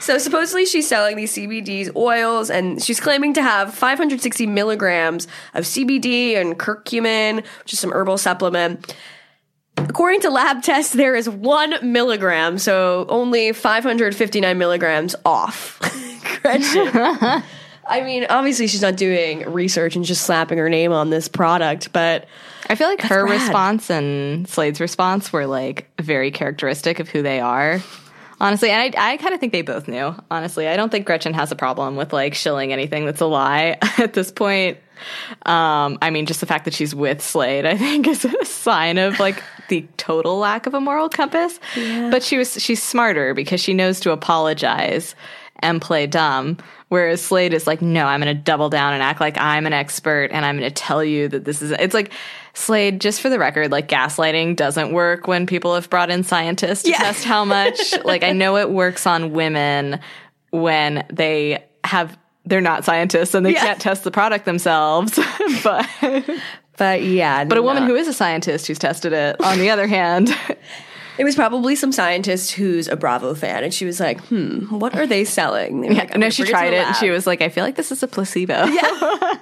So supposedly she's selling these CBDs oils, and she's claiming to have 560 milligrams of CBD and curcumin, which is some herbal supplement. According to lab tests, there is one milligram, so only 559 milligrams off. <laughs> Gretchen. <laughs> I mean, obviously she's not doing research and just slapping her name on this product, but I feel like her rad. response and Slade's response were like very characteristic of who they are. Honestly, and I, I kind of think they both knew. Honestly, I don't think Gretchen has a problem with like shilling anything that's a lie <laughs> at this point. Um, I mean, just the fact that she's with Slade, I think, is a sign of like the total lack of a moral compass. But she was she's smarter because she knows to apologize and play dumb. Whereas Slade is like, no, I'm going to double down and act like I'm an expert and I'm going to tell you that this is. It's like Slade, just for the record, like gaslighting doesn't work when people have brought in scientists to test how much. <laughs> like I know it works on women when they have. They're not scientists and they Yeah. can't test the product themselves. <laughs> but but yeah, but a woman no. who is a scientist who's tested it, on the other hand, <laughs> It was probably some scientist who's a Bravo fan, and she was like, "Hmm, what are they selling?" They yeah, like, "I'm no, she tried the it and she was like, I feel like this is a placebo. Yeah, <laughs>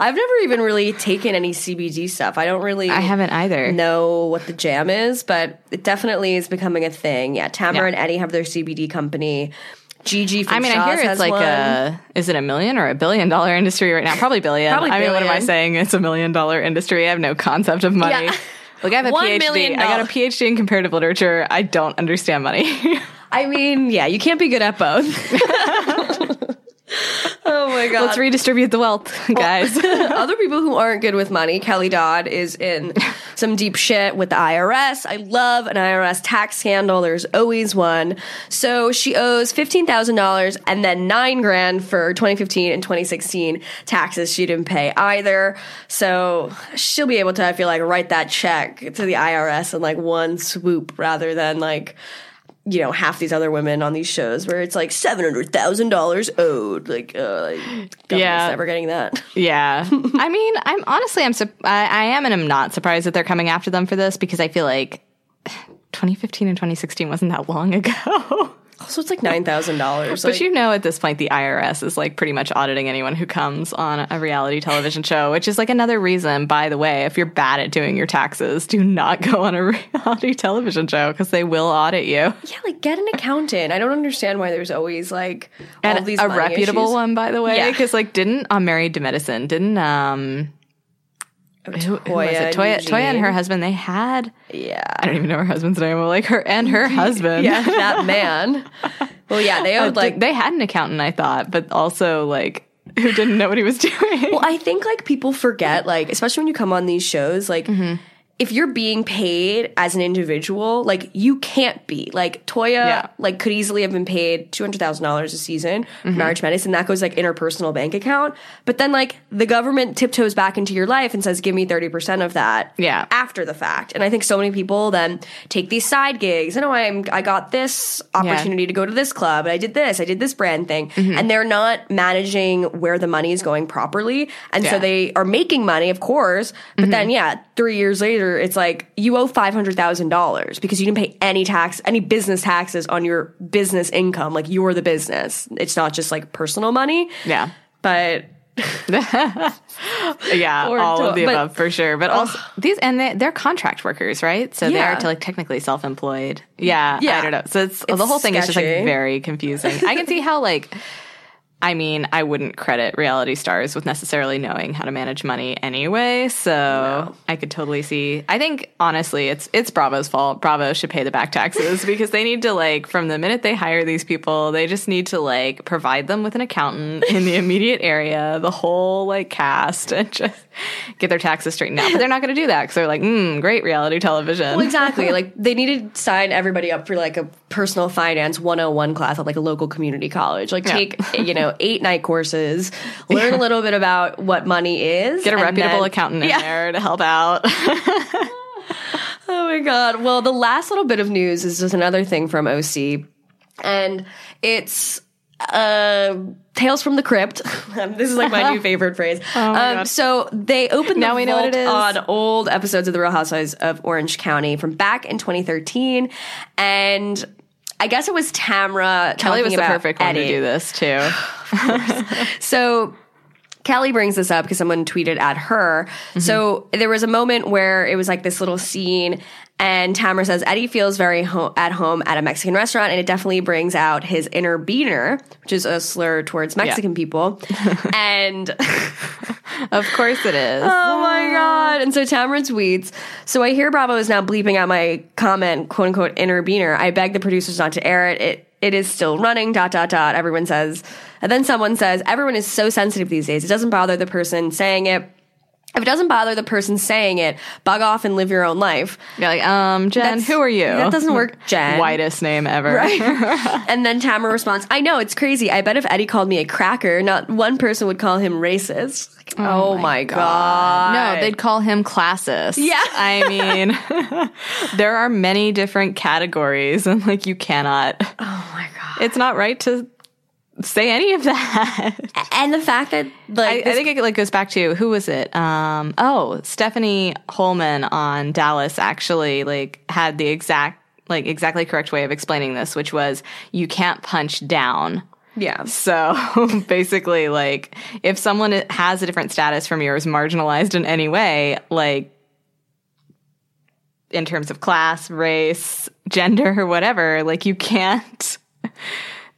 I've never even really taken any CBD stuff. I don't really. I haven't either. Know what the jam is, but it definitely is becoming a thing. Yeah, Tamra Yeah. and Eddie have their CBD company. Gigi I mean, I hear it's like one. a is it a million or a billion dollar industry right now? Probably billion. Probably I mean, what am I saying? It's a million dollar industry. I have no concept of money. Yeah. <laughs> Like I have a One PhD. million I got a. PhD in comparative literature. I don't understand money. <laughs> I mean, yeah, you can't be good at both. <laughs> oh my god! Let's redistribute the wealth, <laughs> guys. <laughs> Other people who aren't good with money, Kelly Dodd is in <laughs> some deep shit with the IRS. I love an IRS tax scandal. There's always one. So she owes $15,000 and then nine grand for 2015 and 2016 taxes she didn't pay either. So she'll be able to, I feel like, write that check to the IRS in like one swoop rather than like, you know, half these other women on these shows where it's like seven hundred thousand dollars owed. Like, uh, like, Yeah. never getting that. yeah. <laughs> I mean, I'm honestly, I'm sup- I, I am, and I'm not surprised that they're coming after them for this because I feel like <sighs> 2015 and 2016 wasn't that long ago. <laughs> Also, it's like nine thousand dollars. But you know, at this point, the IRS is like pretty much auditing anyone who comes on a reality television show, which is like another reason, by the way, if you're bad at doing your taxes, do not go on a <laughs> reality television show because they will audit you. yeah, like get an accountant. I don't understand why there's always like all And these a reputable issues. one, by the way, Yeah. because like didn't on Married to Medicine, didn't um. Who, who was Toya it? Toya, Toya and her husband, they had, Yeah, I don't even know her husband's name, but like her and her <laughs> husband. yeah, <laughs> that man. Well, yeah, they Uh, <laughs> owed like. they had an accountant, I thought, but also like who didn't know what he was doing. well, I think like people forget, like especially when you come on these shows, like. Mm-hmm. If you're being paid as an individual, like you can't be like Toya, Yeah. like could easily have been paid two hundred thousand dollars a season for Mm-hmm. marriage medicine. That goes like in her personal bank account. But then like the government tiptoes back into your life and says, "Give me thirty percent of that." Yeah. after the fact. And I think so many people then take these side gigs. I know I'm I got this opportunity to go to this club and I did this, I did this brand thing. Mm-hmm. And they're not managing where the money is going properly. And so they are making money, of course, but then yeah, three years later it's like you owe five hundred thousand dollars because you didn't pay any tax any business taxes on your business income. Like you're the business. It's not just like personal money. yeah. But <laughs> Yeah, Or all to- of the but- above for sure. But also these and they, they're contract workers, right? So they are to like technically self-employed. Yeah, Yeah. I don't know. So it's, It's the whole thing is just like very confusing. I can see how like I mean, I wouldn't credit reality stars with necessarily knowing how to manage money anyway. So I could totally see. I think honestly, it's it's Bravo's fault. Bravo should pay the back taxes <laughs> because they need to like from the minute they hire these people, they just need to like provide them with an accountant in the immediate area, the whole like cast, and just get their taxes straightened out. But they're not going to do that because they're like, mm, great reality television. Well, exactly. <laughs> like they need to sign everybody up for like a personal finance 101 class at like a local community college. Like Yeah. take, you know, <laughs> eight night courses, learn a little bit about what money is. Get a reputable then- accountant in Yeah. there to help out. <laughs> Oh my god. Well, the last little bit of news is just another thing from OC. And it's uh Tales from the Crypt. <laughs> this is like my new <laughs> favorite phrase. Oh um, so they opened Now the we know what it is. on old episodes of The Real Housewives of Orange County from back in 2013, and I guess it was Tamra. Kelly was the perfect one to do this too. <laughs> So Kelly brings this up because someone tweeted at her. So mm-hmm. there was a moment where it was like this little scene, and Tamra says Eddie feels very ho- at home at a Mexican restaurant, and it definitely brings out his inner beaner, which is a slur towards Mexican people. <laughs> and Of course it is. <laughs> Oh my god! And so Tamra tweets. So I hear Bravo is now bleeping out my comment, quote unquote, inner beaner. I beg the producers not to air it. It it is still running. Dot dot dot. Everyone says, and then someone says, everyone is so sensitive these days. It doesn't bother the person saying it. If it doesn't bother the person saying it, bug off and live your own life. You're like, um, Jen, That's- who are you? That doesn't work, <laughs> Jen. Whitest name ever. Right. <laughs> and then Tamra responds, I know, it's crazy. I bet if Eddie called me a cracker, not one person would call him racist. Like, oh, my god. No, they'd call him classist. Yeah. I mean, <laughs> there are many different categories, and like, you cannot. Oh my god. It's not right to say any of that. And the fact that I, like I this- think it like goes back to who was it? Um, oh, Stephanie Hollman on Dallas actually like had the exact like exactly correct way of explaining this, which was you can't punch down. yeah. So <laughs> basically, like, if someone has a different status from yours, marginalized in any way, like, in terms of class, race, gender, or <laughs> whatever, like, you can't,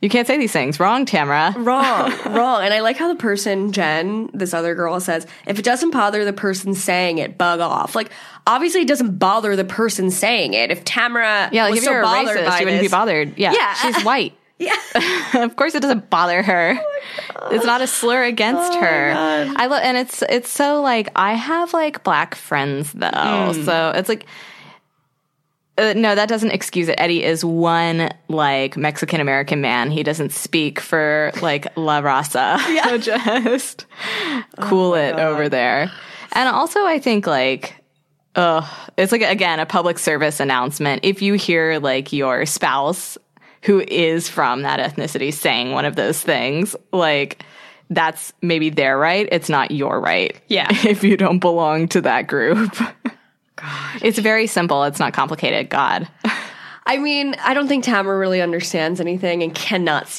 you can't say these things. Wrong, Tamra. Wrong, <laughs> wrong. And I like how the person, Jen, this other girl says, if it doesn't bother the person saying it, bug off. Like, obviously it doesn't bother the person saying it. If Tamra Yeah, like, was if so you're bothered racist, by you wouldn't be bothered. Yeah. Yeah. She's <laughs> white. Yeah. <laughs> of course it doesn't bother her. Oh it's not a slur against oh her. I love and it's it's so like I have like black friends though. Hmm. So it's like uh, no, that doesn't excuse it. Eddie is one like Mexican American man. He doesn't speak for like La Raza. <laughs> Yeah. <laughs> Just cool it over there. And also I think like Ugh. It's like again a public service announcement. If you hear like your spouse who is from that ethnicity saying one of those things, like that's maybe their right. It's not your right. Yeah. <laughs> If you don't belong to that group. God. It's very simple. It's not complicated. God. <laughs> I mean, I don't think Tamra really understands anything and cannot see.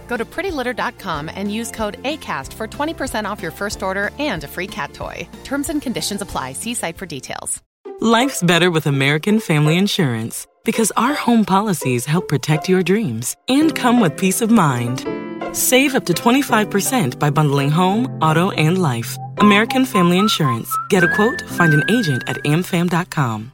Go to prettylitter.com and use code ACAST for 20% off your first order and a free cat toy. Terms and conditions apply. See site for details. Life's better with American Family Insurance because our home policies help protect your dreams and come with peace of mind. Save up to 25% by bundling home, auto, and life. American Family Insurance. Get a quote, find an agent at amfam.com.